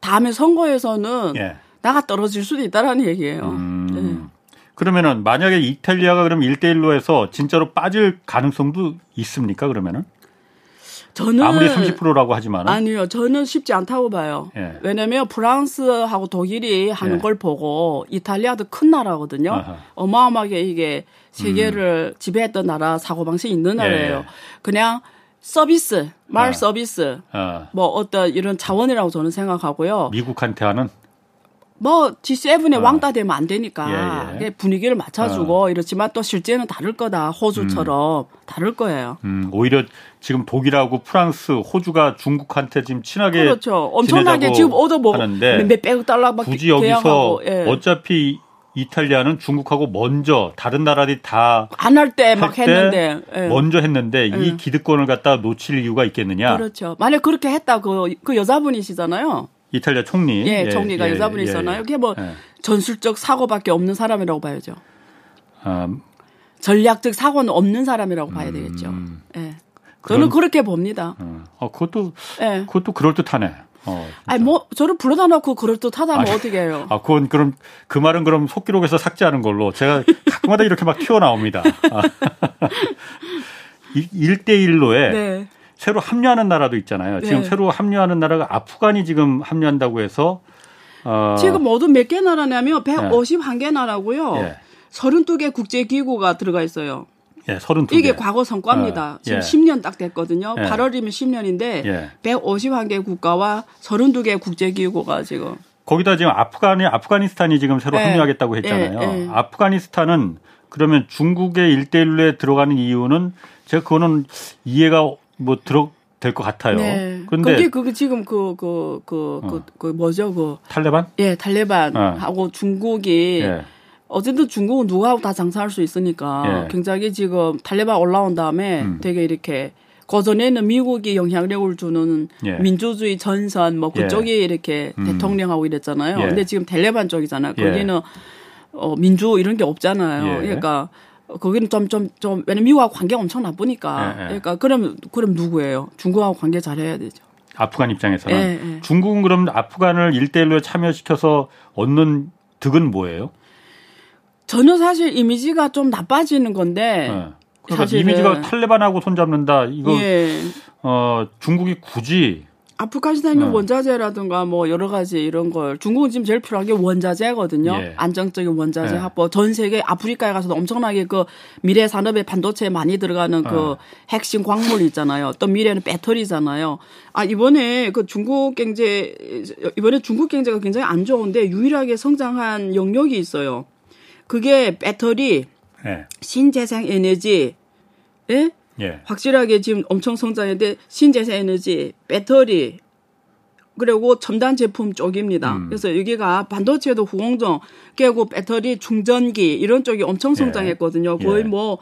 다음에 선거에서는 예. 나가 떨어질 수도 있다라는 얘기예요. 음. 네. 그러면은 만약에 이탈리아가 그럼 1대1로 해서 진짜로 빠질 가능성도 있습니까? 그러면은? 저는 아무리 30%라고 하지만 아니요. 저는 쉽지 않다고 봐요. 예. 왜냐면 프랑스하고 독일이 하는 예. 걸 보고 이탈리아도 큰 나라거든요. 아하. 어마어마하게 이게 세계를 음. 지배했던 나라 사고 방식이 있는 나라예요. 예. 그냥 서비스, 말 아. 서비스, 아. 뭐 어떤 이런 자원이라고 저는 생각하고요. 미국한테 하는? 뭐 G7에 어. 왕따 되면 안 되니까 예, 예. 분위기를 맞춰주고 어. 이렇지만 또 실제는 다를 거다 호주처럼 음. 다를 거예요. 음, 오히려 지금 독일하고 프랑스, 호주가 중국한테 지금 친하게 그렇죠. 엄청나게 지금 얻어 뭐 몇백 달러 막 굳이 여기서 예. 어차피 이탈리아는 중국하고 먼저 다른 나라들이 다 안 할 때 막 했는데 예. 먼저 했는데 예. 이 기득권을 갖다 놓칠 이유가 있겠느냐? 그렇죠. 만약 그렇게 했다 그, 그 여자분이시잖아요. 이탈리아 총리. 예, 총리가 예, 여자분이잖아요. 예, 그게 뭐 예. 전술적 사고밖에 없는 사람이라고 봐야죠. 아, 전략적 사고는 없는 사람이라고 봐야 되겠죠. 음. 예. 저는 그렇게 봅니다. 어, 어 그것도 네. 그것도 그럴 듯하네. 어, 아니 뭐 저를 불러다 놓고 그럴 듯하다면 어떻게 해요? 아 그건 그럼 그 말은 그럼 속기록에서 삭제하는 걸로 제가 가끔마다 이렇게 막 튀어 나옵니다. 아. 1대1로에 네. 새로 합류하는 나라도 있잖아요. 지금 네. 새로 합류하는 나라가 아프간이 지금 합류한다고 해서 어. 지금 모두 몇개 나라냐면 151개 나라고요. 예. 32개 국제기구가 들어가 있어요. 예, 32개. 이게 과거 성과입니다. 어, 지금 예. 10년 딱 됐거든요. 예. 8월이면 10년인데 예. 151개 국가와 32개 국제기구가 지금 거기다 지금 아프간이 아프가니스탄이 지금 새로 예. 합류하겠다고 했잖아요. 예, 예. 아프가니스탄은 그러면 중국의 일대일로에 들어가는 이유는 제가 그거는 이해가 뭐 들어 될것 같아요. 네. 근데 그게 그게 지금 그 그 그그 그, 그, 그, 어. 그, 뭐죠 그 탈레반? 예, 탈레반하고 어. 중국이 예. 어쨌든 중국은 누구하고 다 장사할 수 있으니까 예. 굉장히 지금 탈레반 올라온 다음에 음. 되게 이렇게 거전에는 미국이 영향력을 주는 예. 민주주의 전선 뭐 그쪽이 예. 이렇게 음. 대통령하고 이랬잖아요. 예. 근데 지금 탈레반 쪽이잖아요. 예. 거기는 어 민주 이런 게 없잖아요. 그러니까 거기는 좀, 좀, 좀, 왜냐면 미국하고 관계가 엄청 나쁘니까. 그러니까, 그럼, 그럼 누구예요? 중국하고 관계 잘해야 되죠. 아프간 입장에서는. 네, 중국은 그럼 아프간을 일대일로에 참여시켜서 얻는 득은 뭐예요? 저는 사실 이미지가 좀 나빠지는 건데. 그러니까 사실은. 이미지가 탈레반하고 손잡는다. 이거, 예. 어, 중국이 굳이 아프가니스탄 있는 네. 원자재라든가 뭐 여러 가지 이런 걸 중국은 지금 제일 필요한 게 원자재거든요. 예. 안정적인 원자재 예. 확보. 전 세계 아프리카에 가서도 엄청나게 그 미래 산업에 반도체에 많이 들어가는 그 예. 핵심 광물 있잖아요. 또 미래는 배터리잖아요. 아 이번에 그 중국 경제 이번에 중국 경제가 굉장히 안 좋은데 유일하게 성장한 영역이 있어요. 그게 배터리, 예. 신재생 에너지, 예? 예. 확실하게 지금 엄청 성장했는데 신재생 에너지, 배터리 그리고 첨단 제품 쪽입니다. 음. 그래서 여기가 반도체도 후공정, 깨고 배터리, 충전기 이런 쪽이 엄청 예. 성장했거든요. 예. 거의 뭐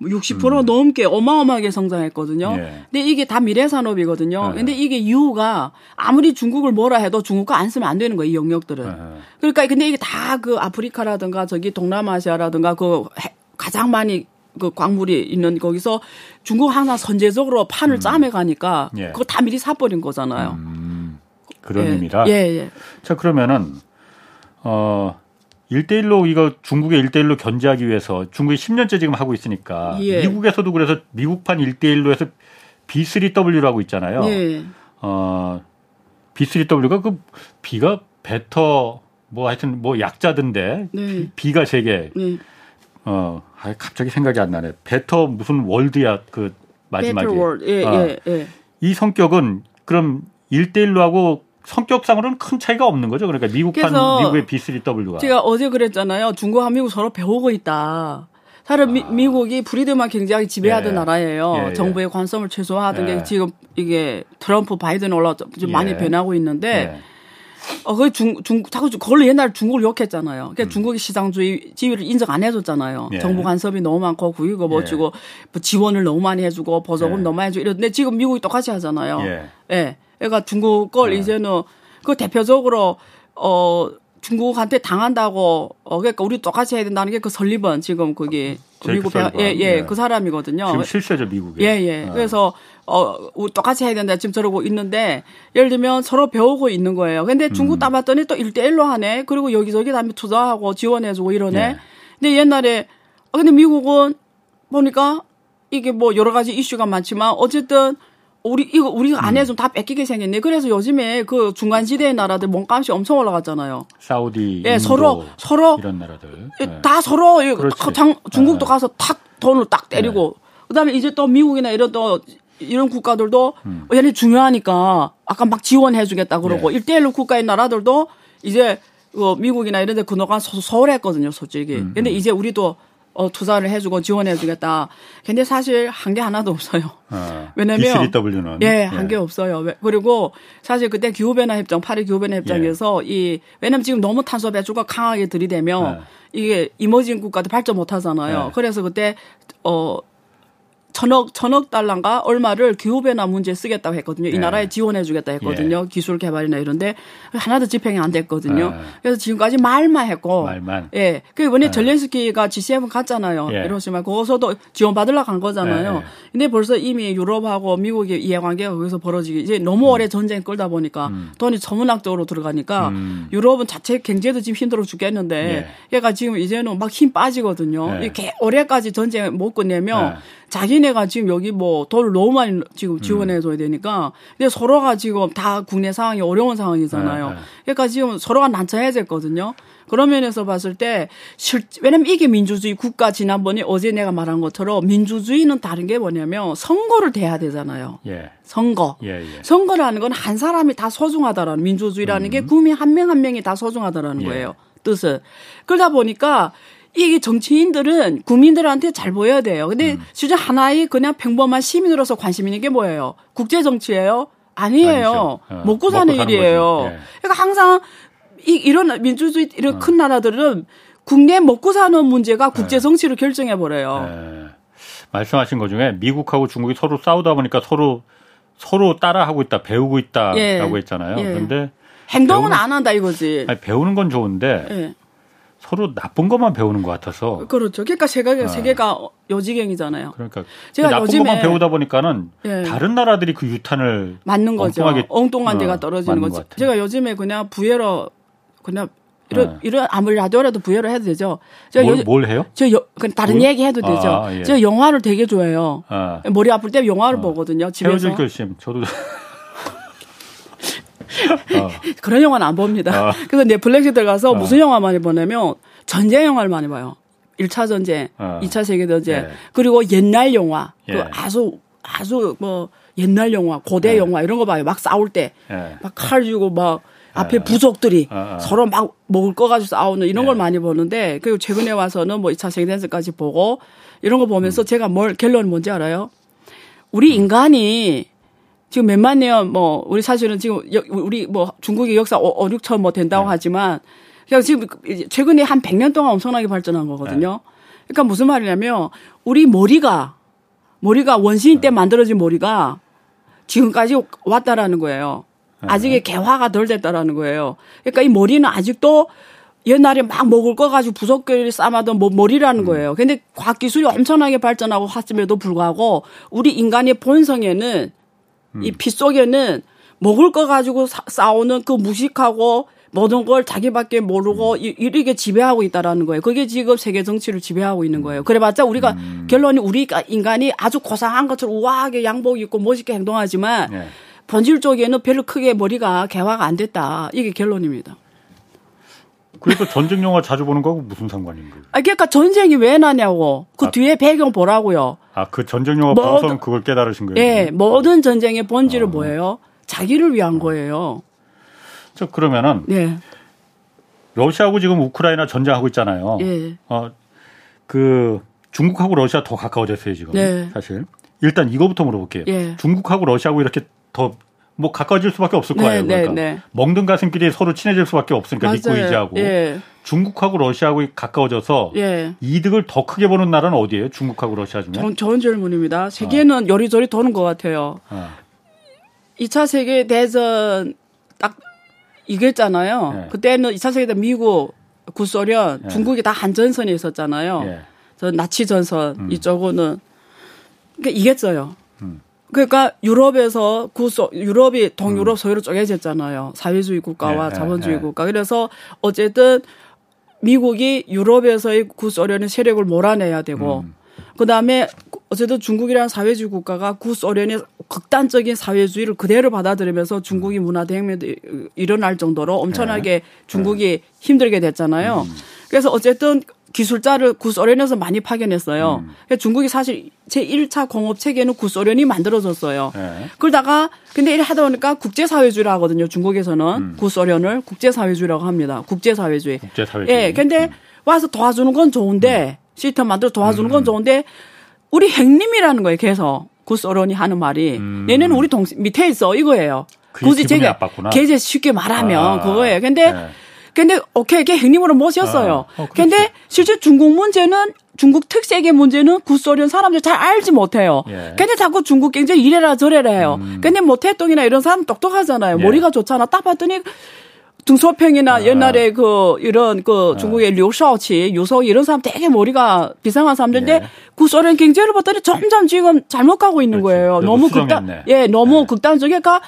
60% 음. 넘게 어마어마하게 성장했거든요. 예. 근데 이게 다 미래 산업이거든요. 예. 근데 이게 이유가 아무리 중국을 뭐라 해도 중국 거안 쓰면 안 되는 거예요, 이 영역들은. 예. 그러니까 근데 이게 다 그 아프리카라든가 저기 동남아시아라든가 그 가장 많이 그 광물이 있는 거기서 중국 항상 선제적으로 판을 음. 짜매 가니까 예. 그거 다 미리 사버린 거잖아요. 음. 그런 예. 의미라. 예, 예. 자, 그러면은 어 1대1로 이거 중국의 1대1로 견제하기 위해서 중국이 10년째 지금 하고 있으니까 예. 미국에서도 그래서 미국판 1대1로 해서 B3W라고 있잖아요. 예. 어 B3W가 그 B가 베터 뭐 하여튼 뭐 약자던데 네. B가 세 개. 네. 어, 아, 갑자기 생각이 안 나네. 베터 무슨 월드야 그 마지막에. 예, 아, 예, 예. 이 성격은 그럼 1대1로 하고 성격상으로는 큰 차이가 없는 거죠. 그러니까 미국판 미국의 B3W가. 제가 어제 그랬잖아요. 중국과 미국 서로 배우고 있다. 사실 아. 미, 국이 브리드만 굉장히 지배하던 예. 나라예요. 예, 예. 정부의 관점을 최소화하던 게 예. 지금 이게 트럼프 바이든 올라 좀 많이 예. 변하고 있는데 예. 어, 그 중, 중, 자꾸 그걸로 옛날 중국을 욕했잖아요. 그러니까 음. 중국이 시장주의 지위를 인정 안 해줬잖아요. 예. 정부 간섭이 너무 많고 구이고 뭐 예. 주고 뭐 지원을 너무 많이 해주고 보조금 예. 너무 많이 해주고 이런데 지금 미국이 똑같이 하잖아요. 예. 예. 그러니까 중국 걸 예. 이제는 그 대표적으로 어 중국한테 당한다고 어 그러니까 우리 똑같이 해야 된다는 게 그 설리번 지금 거기 미국 배 예예 예, 그 사람이거든요. 지금 실세죠 미국에. 예예. 예. 아. 그래서 어 똑같이 해야 된다 지금 저러고 있는데 예를 들면 서로 배우고 있는 거예요. 근데 중국 음. 따봤더니 또 1대1로 하네. 그리고 여기저기 다음에 투자하고 지원해주고 이러네. 예. 근데 옛날에 어 근데 미국은 보니까 이게 뭐 여러 가지 이슈가 많지만 어쨌든 우리 이거 우리가 안 해주면 음. 다 뺏기게 생겼네. 그래서 요즘에 그 중간 지대의 나라들 몸값이 엄청 올라갔잖아요. 사우디, 예, 인도, 서로 서로 이런 나라들 예, 네. 다 서로 장, 중국도 네. 가서 탁 돈을 딱 때리고 네. 그다음에 이제 또 미국이나 이런 또 이런 국가들도 음. 얘네 중요하니까 아까 막 지원해 주겠다 그러고 네. 1대1로 국가의 나라들도 이제 그 미국이나 이런 데 근호가 소홀했거든요, 솔직히. 음. 근데 음. 이제 우리도 어, 투자를 해주고 지원해주겠다. 근데 사실 한 게 하나도 없어요. 아, 왜냐면 B3W는 예, 한게 없어요. 그리고 사실 그때 기후변화 협정, 파리 기후변화 협정에서 예. 이 왜냐면 지금 너무 탄소 배출가 강하게 들이대면 예. 이게 이머징 국가도 발전 못 하잖아요. 예. 그래서 그때 어 천억 천억 달러인가 얼마를 기후 변화 문제에 쓰겠다고 했거든요. 이 네. 나라에 지원해 주겠다 했거든요. 예. 기술 개발이나 이런데 하나도 집행이 안 됐거든요. 네. 그래서 지금까지 말만 했고, 말만. 예, 그 이번에 네. 젤렌스키가 G7 갔잖아요. 예. 이러시면 거기서도 지원 받으러 간 거잖아요. 네. 근데 벌써 이미 유럽하고 미국의 이해관계가 거기서 벌어지기 이제 너무 음. 오래 전쟁 끌다 보니까 음. 돈이 전문학적으로 들어가니까 음. 유럽은 자체 경제도 지금 힘들어 죽겠는데, 예. 얘가 지금 이제는 막 힘 빠지거든요. 예. 이렇게 올해까지 전쟁 못 끝내면. 예. 자기 네가 지금 여기 뭐 돈을 너무 많이 지금 음. 지원해줘야 되니까 근데 서로가 지금 다 국내 상황이 어려운 상황이잖아요. 네, 네. 그러니까 지금 서로가 난처해졌거든요. 그런 면에서 봤을 때 실, 왜냐면 이게 민주주의 국가 지난번에 어제 내가 말한 것처럼 민주주의는 다른 게 뭐냐면 선거를 대야 되잖아요. 예. 선거. 예, 예. 선거라는 건 한 사람이 다 소중하다라는 민주주의라는 음. 게 국민 한 명한 한 명이 다 소중하다라는 예. 거예요. 뜻은. 그러다 보니까 이게 정치인들은 국민들한테 잘 보여야 돼요. 근데 음. 진짜 하나의 그냥 평범한 시민으로서 관심 있는 게 뭐예요? 국제 정치예요? 아니에요. 어. 먹고 사는 먹고 일이에요. 예. 그러니까 항상 이, 이런 민주주의 이런 어. 큰 나라들은 국내 먹고 사는 문제가 국제 예. 정치를 네. 결정해 버려요. 네. 말씀하신 것 중에 미국하고 중국이 서로 싸우다 보니까 서로 서로 따라하고 있다, 배우고 있다라고 예. 했잖아요. 예. 그런데 행동은 배우는, 안 한다 이거지. 아니, 배우는 건 좋은데 예. 서로 나쁜 것만 배우는 것 같아서. 그렇죠. 그러니까 세계가 어. 세계가 여지경이잖아요. 그러니까 제가 나쁜 요즘에 것만 배우다 보니까는 예. 다른 나라들이 그 유탄을 맞는 거죠. 엉뚱한 어, 데가 떨어지는 거죠. 제가 요즘에 그냥 부여로 그냥 이런 네. 이런 아무리 라디오라도 부여를 해도 되죠. 제가 뭘, 요, 뭘 해요? 저 여, 다른 뭘? 얘기 해도 되죠. 아, 예. 제가 영화를 되게 좋아해요. 아. 머리 아플 때 영화를 아. 보거든요. 집에서. 헤어질 결심. 저도 어. 그런 영화는 안 봅니다. 어. 그래서 넷플릭스 들어가서 어. 무슨 영화 많이 보냐면 전쟁 영화를 많이 봐요. 1차 전쟁, 어. 2차 세계대전, 예. 그리고 옛날 영화, 그 예. 그 아주 아주 뭐 옛날 영화, 고대 예. 영화 이런 거 봐요. 막 싸울 때, 예. 막칼 쥐고 막 앞에 예. 부족들이 어, 서로 막 먹을 거 가지고 싸우는 이런 걸 많이 보는데 그리고 최근에 와서는 뭐 2차 세계대전까지 보고 이런 거 보면서 음. 제가 뭘 결론이 뭔지 알아요? 우리 인간이 지금 몇만 년, 뭐, 우리 사실은 지금, 우리 뭐, 중국의 역사 5, 6천 뭐 된다고 네. 하지만, 그냥 지금 최근에 한 100년 동안 엄청나게 발전한 거거든요. 네. 그러니까 무슨 말이냐면, 우리 머리가, 머리가 원시인 때 네. 만들어진 머리가 지금까지 왔다라는 거예요. 네. 아직의 개화가 덜 됐다라는 거예요. 그러니까 이 머리는 아직도 옛날에 막 먹을 거 가지고 부석끼리 싸마던 뭐 머리라는 음. 거예요. 근데 과학 기술이 엄청나게 발전하고 왔음에도 불구하고 우리 인간의 본성에는 음. 이피 속에는 먹을 거 가지고 사, 싸우는 그 무식하고 모든 걸 자기밖에 모르고 음. 이렇게 지배하고 있다라는 거예요. 그게 지금 세계 정치를 지배하고 있는 거예요. 그래봤자 우리가 음. 결론이 우리 인간이 아주 고상한 것처럼 우아하게 양복 입고 멋있게 행동하지만 네. 본질 쪽에는 별로 크게 머리가 개화가 안 됐다. 이게 결론입니다. 그래서 전쟁 영화 자주 보는 거하고 무슨 상관인 거예요? 아, 그러니까 전쟁이 왜 나냐고. 그 아, 뒤에 배경 보라고요. 아, 그 전쟁 영화 보고서 그걸 깨달으신 거예요? 예, 모든 전쟁의 본질은 아. 뭐예요? 자기를 위한 거예요. 저 그러면은 네. 러시아하고 지금 우크라이나 전쟁하고 있잖아요. 예. 어, 그 중국하고 러시아 더 가까워졌어요 지금. 네. 사실 일단 이거부터 물어볼게요. 예. 중국하고 러시아하고 이렇게 더 뭐 가까워질 수밖에 없을 네, 거예요. 네, 그러니까 네. 먹는 가슴끼리 서로 친해질 수밖에 없으니까 믿고 의지하고 예. 중국하고 러시아하고 가까워져서 예. 이득을 더 크게 보는 나라는 어디예요? 중국하고 러시아 중에? 전, 좋은 질문입니다. 세계는 어. 요리조리 도는 것 같아요. 어. 2차 세계 대전 딱 이겼잖아요. 예. 그때는 2차 세계 대전 미국, 구소련, 예. 중국이 다 한전선에 있었잖아요. 예. 저 나치 전선 음. 이쪽은 그러니까 이겼어요. 음. 그러니까 유럽에서 구소 유럽이 동유럽 음. 소유로 쪼개졌잖아요. 사회주의 국가와 네, 자본주의 네, 국가. 그래서 어쨌든 미국이 유럽에서의 구소련의 세력을 몰아내야 되고 음. 그다음에 어쨌든 중국이라는 사회주의 국가가 구소련의 극단적인 사회주의를 그대로 받아들이면서 중국이 문화 대혁명이 일어날 정도로 엄청나게 네. 중국이 힘들게 됐잖아요. 음. 그래서 어쨌든 기술자를 구소련에서 많이 파견했어요. 음. 그러니까 중국이 사실 제 1차 공업 체계는 구소련이 만들어졌어요. 네. 그러다가 근데 이래 하다 보니까 국제사회주의라 하거든요. 중국에서는 음. 구소련을 국제사회주의라고 합니다. 국제사회주의. 국제사회주의. 예. 근데 음. 와서 도와주는 건 좋은데 음. 시스템 만들어 도와주는 건 음. 좋은데 우리 행님이라는 거예요. 계속 구소련이 하는 말이 음. 얘네는 우리 동 밑에 있어 이거예요. 굳이 제가 계제 쉽게 말하면 아. 그거예요. 근데 네. 근데 오케이, 걔 행님으로 모셨어요. 아, 어, 근데 실제 중국 문제는 중국 특색의 문제는 구소련 사람들 잘 알지 못해요. 예. 근데 자꾸 중국 경제 이래라 저래라 해요. 음. 근데 모태똥이나 이런 사람 똑똑하잖아요. 예. 머리가 좋잖아. 딱 봤더니 등소평이나 아. 옛날에 그 이런 그 아. 중국의 류샤오치, 유석 이런 사람 되게 머리가 비상한 사람들인데 예. 구소련 경제를 봤더니 점점 지금 잘못 가고 있는 그렇지. 거예요. 너무 극단, 예, 너무 네. 극단적이니까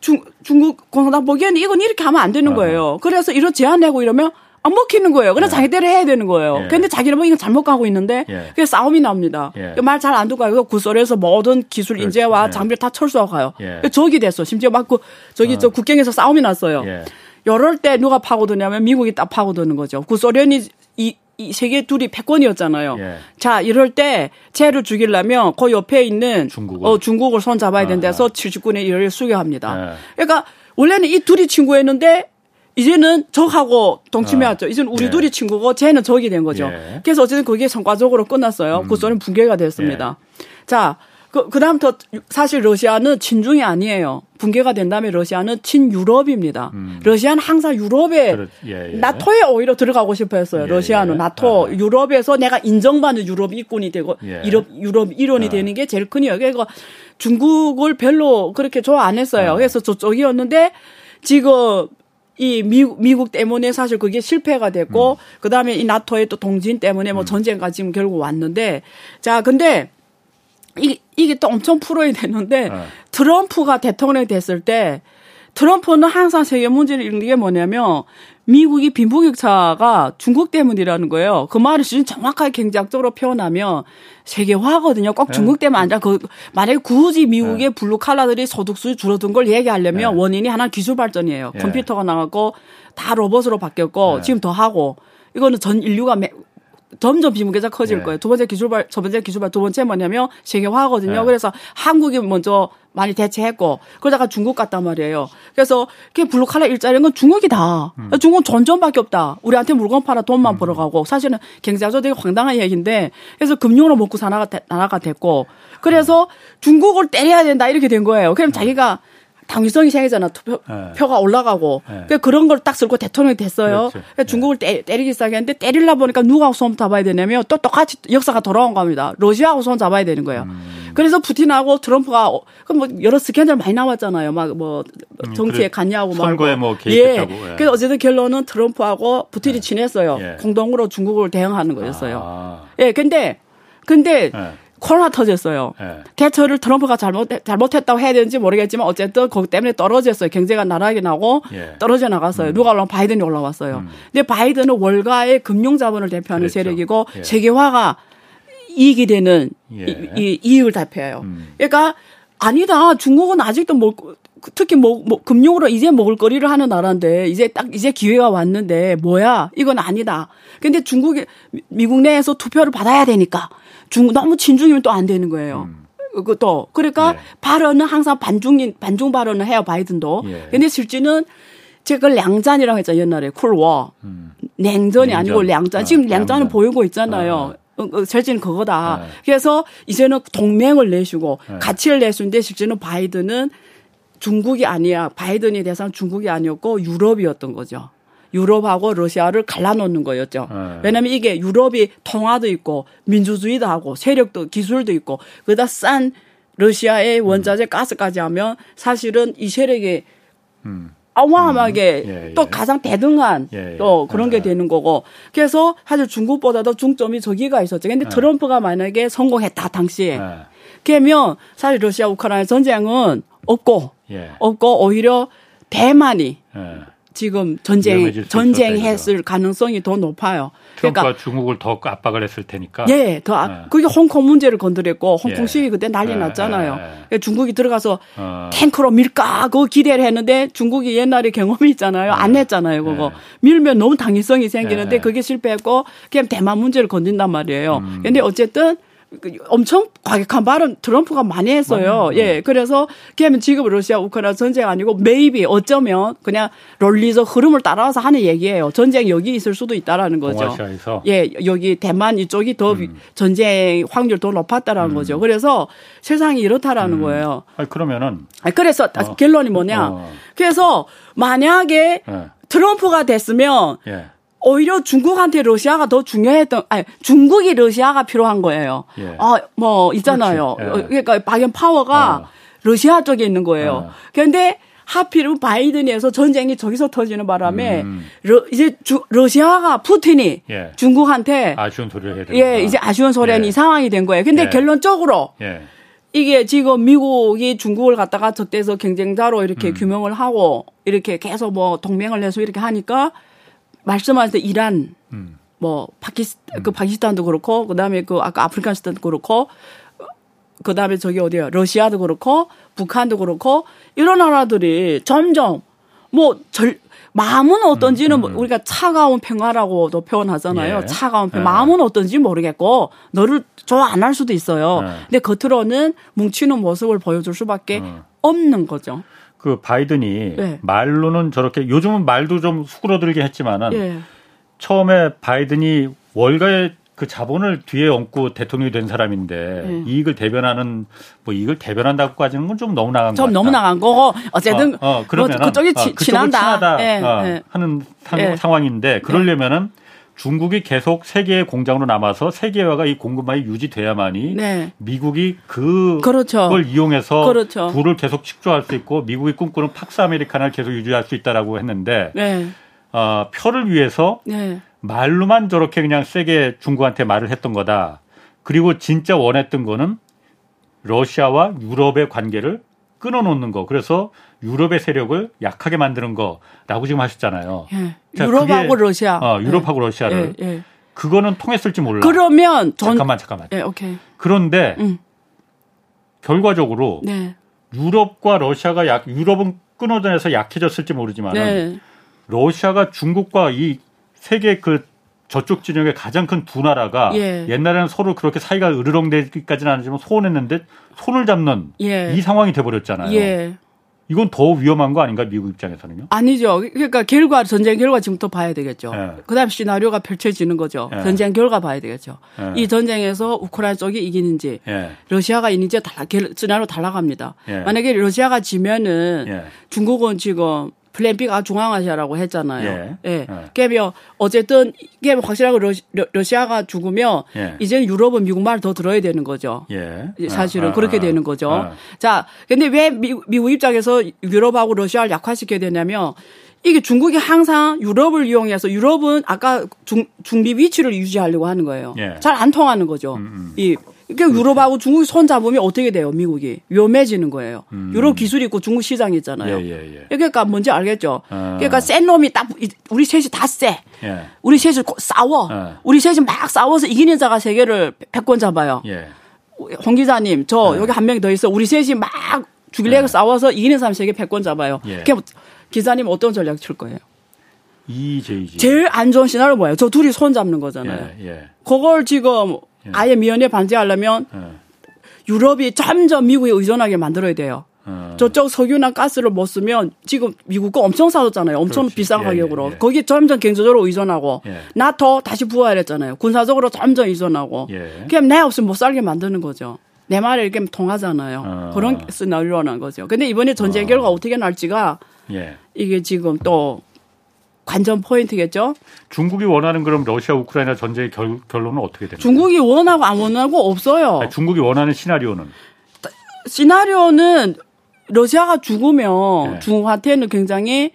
중, 중국 공산당 보기에는 이건 이렇게 하면 안 되는 거예요. 그래서 이런 제안 내고 이러면 안 먹히는 거예요. 그래서 예. 자기대로 해야 되는 거예요. 예. 근데 자기는 뭐 이건 잘못 가고 있는데 예. 그래서 싸움이 납니다. 예. 말잘 안 듣고 가요. 구설에서 모든 기술 그렇지. 인재와 예. 장비를 다 철수하고 가요. 예. 적이 됐어. 심지어 막 그, 저기 어. 저 국경에서 싸움이 났어요. 예. 이럴 때 누가 파고드냐면 미국이 딱 파고드는 거죠. 구소련이 이, 이 세계 둘이 패권이었잖아요. 예. 자, 이럴 때 쟤를 죽이려면 그 옆에 있는 중국을, 어, 중국을 손 잡아야 된다서 아, 79년 1월 수교합니다. 예. 그러니까 원래는 이 둘이 친구였는데 이제는 적하고 동침해왔죠. 아, 이제는 우리 예. 둘이 친구고 쟤는 적이 된 거죠. 예. 그래서 어쨌든 그게 성과적으로 끝났어요. 음. 구소련 붕괴가 됐습니다. 예. 자, 그, 그 다음부터 사실 러시아는 친중이 아니에요. 붕괴가 된 다음에 러시아는 친유럽입니다. 음. 러시아는 항상 유럽에, 그렇, 예, 예. 나토에 오히려 들어가고 싶어 했어요. 예, 러시아는 예. 나토, 아. 유럽에서 내가 인정받는 유럽 일꾼이 되고, 예. 유럽, 유럽 일원이 아. 되는 게 제일 큰 이유예요. 그러니까 중국을 별로 그렇게 좋아 안 했어요. 아. 그래서 저쪽이었는데, 지금 이 미국, 미국 때문에 사실 그게 실패가 됐고, 음. 그 다음에 이 나토의 또 동진 때문에 뭐 음. 전쟁까지 지금 결국 왔는데, 자, 근데, 이, 이게 또 엄청 풀어야 되는데 네. 트럼프가 대통령이 됐을 때 트럼프는 항상 세계 문제를 읽는 게 뭐냐면 미국이 빈부격차가 중국 때문이라는 거예요. 그 말을 진짜 정확하게 경제학적으로 표현하면 세계화거든요. 꼭 네. 중국 때문 아니라 그 만약에 굳이 미국의 네. 블루 칼라들이 소득수 줄어든 걸 얘기하려면 네. 원인이 하나 기술 발전이에요. 예. 컴퓨터가 나왔고 다 로봇으로 바뀌었고 네. 지금 더 하고 이거는 전 인류가 점점 비무게가 커질 네. 거예요. 두 번째 기술발, 첫 번째 기술발, 두 번째 뭐냐면 세계화거든요. 네. 그래서 한국이 먼저 많이 대체했고 그러다가 중국 갔단 말이에요. 그래서 그게 블루칼라 일자리인 건 중국이다. 음. 중국은 전전밖에 없다. 우리한테 물건 팔아 돈만 음. 벌어가고 사실은 경제학적으로 되게 황당한 얘기인데 그래서 금융으로 먹고 사나가 나라가 됐고 그래서 중국을 때려야 된다 이렇게 된 거예요. 그럼 음. 자기가 당위성이 생기잖아. 투표, 네. 표가 올라가고. 네. 그러니까 그런 걸 딱 쓸고 대통령이 됐어요. 그러니까 네. 중국을 때, 때리기 시작했는데 때리려 보니까 누가 손 잡아야 되냐면 또 똑같이 역사가 돌아온 겁니다. 러시아하고 손 잡아야 되는 거예요. 음. 그래서 푸틴하고 트럼프가 어, 그뭐 여러 스캔들 많이 나왔잖아요. 막 뭐 정치에 음, 갔냐고 막. 선거에 뭐 개입했다고. 예. 예. 그래서 어쨌든 결론은 트럼프하고 푸틴이 예. 친했어요. 예. 공동으로 중국을 대응하는 거였어요. 아. 예. 근데 근데 예. 코로나 터졌어요. 네. 대처를 트럼프가 잘못 잘못했다고 해야 되는지 모르겠지만 어쨌든 거기 때문에 떨어졌어요. 경제가 나락이 나고 예. 떨어져 나갔어요. 음. 누가 올라온 바이든이 올라왔어요. 음. 근데 바이든은 월가의 금융 자본을 대표하는 그렇죠. 세력이고 예. 세계화가 이익이 되는 예. 이, 이, 이익을 대표해요. 음. 그러니까 아니다. 중국은 아직도 뭐 특히 뭐, 뭐 금융으로 이제 먹을거리를 하는 나라인데 이제 딱 이제 기회가 왔는데 뭐야 이건 아니다. 근데 중국이 미국 내에서 투표를 받아야 되니까 중 너무 친중이면 또 안 되는 거예요. 음. 그또 그러니까 네. 발언은 항상 반중인 반중 발언을 해요 바이든도. 예. 근데 실제는 제가 량잔이라고 했잖아요 옛날에 쿨워 음. 냉전이 냉전. 아니고 량잔. 아, 지금 량잔은 양 보이고 있잖아요. 아. 어, 어, 실제는 그거다. 네. 그래서 이제는 동맹을 내시고 네. 가치를 내수는데 실제는 바이든은 중국이 아니야. 바이든이 대상 중국이 아니었고 유럽이었던 거죠. 유럽하고 러시아를 갈라놓는 거였죠. 네. 왜냐하면 이게 유럽이 통화도 있고 민주주의도 하고 세력도 기술도 있고 그다 싼 러시아의 원자재 음. 가스까지 하면 사실은 이 세력이 음. 어마어마하게 음. 예, 예. 또 가장 대등한 예, 예. 또 그런 게 예. 되는 거고 그래서 사실 중국보다도 중점이 저기가 있었죠. 근데 예. 트럼프가 만약에 성공했다 당시에 그러면 사실 러시아 우크라이나 전쟁은 없고 없고 오히려 대만이 지금 전쟁 전쟁했을 가능성이 더 높아요. 그러니까 중국을 더 압박을 했을 테니까. 예, 더 아, 네. 그게 홍콩 문제를 건드렸고 홍콩 예. 시위 그때 난리 예. 났잖아요. 예. 중국이 들어가서 어. 탱크로 밀까 그 기대를 했는데 중국이 옛날에 경험이 있잖아요. 안 냈잖아요, 그거. 예. 밀면 너무 당위성이 생기는데 예. 그게 실패했고 그냥 대만 문제를 건든단 말이에요. 음. 근데 어쨌든 그 엄청 과격한 발언 트럼프가 많이 했어요. 예. 그래서 걔는 지금 러시아 우크라이나 전쟁 아니고 maybe 어쩌면 그냥 논리적 흐름을 따라서 하는 얘기예요. 전쟁 여기 있을 수도 있다라는 거죠. 동아시아에서 예, 여기 대만 이쪽이 더 음. 전쟁 확률 더 높았다라는 음. 거죠. 그래서 세상이 이렇다라는 음. 거예요. 아니, 그러면은 아니, 그래서 어. 결론이 뭐냐? 어. 그래서 만약에 예. 트럼프가 됐으면 예. 오히려 중국한테 러시아가 더 중요했던, 아니, 중국이 러시아가 필요한 거예요. 예. 아, 뭐, 있잖아요. 예. 그러니까 bargain power가 어. 러시아 쪽에 있는 거예요. 어. 그런데 하필은 바이든에서 전쟁이 저기서 터지는 바람에 음. 러, 이제 주, 러시아가 푸틴이 예. 중국한테 아쉬운 소리를 해야 되는 예, 이제 아쉬운 소리는 예. 이 상황이 된 거예요. 근데 예. 결론적으로 예. 이게 지금 미국이 중국을 갖다가 적대서 경쟁자로 이렇게 음. 규명을 하고 이렇게 계속 뭐 동맹을 내서 이렇게 하니까 말씀하신 이란, 음. 뭐 파키스 음. 그 파키스탄도 그렇고 그다음에 그 아까 아프가니스탄도 그렇고 그다음에 저기 어디야 러시아도 그렇고 북한도 그렇고 이런 나라들이 점점 뭐 절 마음은 어떤지는 음, 음. 우리가 차가운 평화라고도 표현하잖아요. 예. 차가운 평화. 예. 마음은 어떤지 모르겠고 너를 좋아 안 할 수도 있어요. 예. 근데 겉으로는 뭉치는 모습을 보여줄 수밖에 음. 없는 거죠. 그 바이든이 네. 말로는 저렇게 요즘은 말도 좀 수그러들게 했지만은 네. 처음에 바이든이 월가의 그 자본을 뒤에 얹고 대통령이 된 사람인데 네. 이익을 대변하는 뭐 이익을 대변한다고까지는 건 좀 너무 나간 거 같다. 좀 너무 나간 거고 어쨌든 어, 어 그러면 뭐 그쪽이 어, 친하다, 친하다 네. 어, 하는 상, 상황인데 그러려면은 중국이 계속 세계의 공장으로 남아서 세계화가 이 공급망이 유지돼야만이 네. 미국이 그걸 그렇죠. 이용해서 그렇죠. 불을 계속 축조할 수 있고 미국이 꿈꾸는 팍스 아메리카나를 계속 유지할 수 있다라고 했는데 네. 어, 표를 위해서 네. 말로만 저렇게 그냥 세게 중국한테 말을 했던 거다. 그리고 진짜 원했던 거는 러시아와 유럽의 관계를 끊어놓는 거. 그래서 유럽의 세력을 약하게 만드는 거라고 지금 하셨잖아요. 예. 자, 유럽하고 그게, 러시아. 어, 유럽하고 예. 러시아를. 예. 예. 그거는 통했을지 몰라. 그러면 전... 잠깐만 잠깐만. 예, 오케이. 그런데 음. 결과적으로 네. 유럽과 러시아가 약 유럽은 끊어져서 약해졌을지 모르지만 네. 러시아가 중국과 이 세계 그 저쪽 진영의 가장 큰 두 나라가 예. 옛날에는 서로 그렇게 사이가 으르렁대기까지는 아니지만 소원했는데 손을 잡는 예. 이 상황이 돼버렸잖아요. 예. 이건 더 위험한 거 아닌가 미국 입장에서는요? 아니죠. 그러니까 결과 전쟁 결과 지금부터 봐야 되겠죠. 예. 그다음 시나리오가 펼쳐지는 거죠. 예. 전쟁 결과 봐야 되겠죠. 예. 이 전쟁에서 우크라이나 쪽이 이기는지 예. 러시아가 이기는지 달라 시나리오 달라갑니다. 예. 만약에 러시아가 지면은 예. 중국은 지금 플랜 B가 중앙아시아라고 했잖아요. 예. 예. 예. 어쨌든 이게 확실하고 러시, 러시아가 죽으면 예. 이제는 유럽은 미국 말을 더 들어야 되는 거죠. 예. 사실은 아, 그렇게 아, 되는 거죠. 아. 자, 근데 왜 미, 미국 입장에서 유럽하고 러시아를 약화시켜야 되냐면 이게 중국이 항상 유럽을 이용해서 유럽은 아까 중, 중립 위치를 유지하려고 하는 거예요. 예. 잘안 통하는 거죠. 음, 음. 이 그러니까 유럽하고 중국이 손 잡으면 어떻게 돼요? 미국이 위험해지는 거예요. 음. 유럽 기술이 있고 중국 시장이 있잖아요. 예, 예, 예. 그러니까 뭔지 알겠죠? 어. 그러니까 센 놈이 딱 우리 셋이 다 쎄. 예. 우리 셋이 싸워. 어. 우리 셋이 막 싸워서 이기는 자가 세계를 패권 잡아요. 예. 홍 기자님, 저 예. 여기 한 명 더 있어. 우리 셋이 막 죽일래고 예. 싸워서 이기는 사람 세계 패권 잡아요. 예. 그러니까 기자님 어떤 전략 칠 거예요? 이제이지. 제일 안 좋은 시나리오 뭐예요? 저 둘이 손 잡는 거잖아요. 예, 예. 그걸 지금 예. 아예 미연에 반대하려면 예. 유럽이 점점 미국에 의존하게 만들어야 돼요. 어. 저쪽 석유나 가스를 못 쓰면 지금 미국 거 엄청 사줬잖아요. 엄청 그렇지. 비싼 예, 가격으로. 예, 예. 거기 점점 경제적으로 의존하고 예. 나토 다시 부활했잖아요. 군사적으로 점점 의존하고. 예. 그냥 내 없으면 못 살게 만드는 거죠. 내 말이 이렇게 통하잖아요. 어. 그런 시나리오라는 거죠. 근데 이번에 전쟁 어. 결과 어떻게 날지가 이게 지금 또 관전 포인트겠죠. 중국이 원하는 그럼 러시아 우크라이나 전쟁의 결, 결론은 어떻게 됩니까? 중국이 원하고 안 원하고 없어요. 아니, 중국이 원하는 시나리오는 시나리오는 러시아가 죽으면 네. 중국한테는 굉장히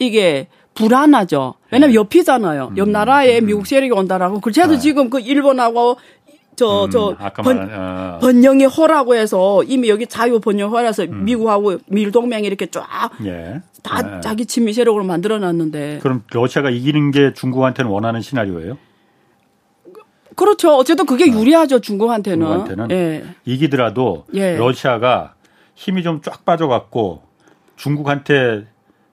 이게 불안하죠. 왜냐면 네. 옆이잖아요. 음, 옆 나라에 음. 미국 세력이 온다라고. 그래도 네. 지금 그 일본하고 저, 음, 저, 번, 어. 번영의 호라고 해서 이미 여기 자유 번영호라서 음. 미국하고 밀동맹이 이렇게 쫙. 예. 다 네. 자기 친미 세력으로 만들어 놨는데. 그럼 러시아가 이기는 게 중국한테는 원하는 시나리오예요? 그렇죠. 어쨌든 그게 어. 유리하죠, 중국한테는. 중국한테는. 예. 이기더라도 예. 러시아가 힘이 좀 쫙 빠져갖고 중국한테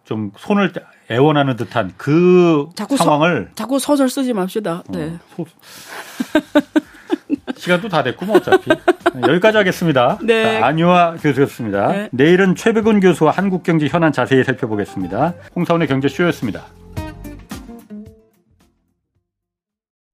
좀 손을 애원하는 듯한 그 자꾸 상황을. 서, 자꾸 소설 쓰지 맙시다. 네. 어, 소... 시간도 다 됐고 뭐 어차피 여기까지 하겠습니다. 네. 자, 안유아 교수였습니다. 네. 내일은 최백운 교수와 한국경제 현안 자세히 살펴보겠습니다. 홍사원의 경제쇼였습니다.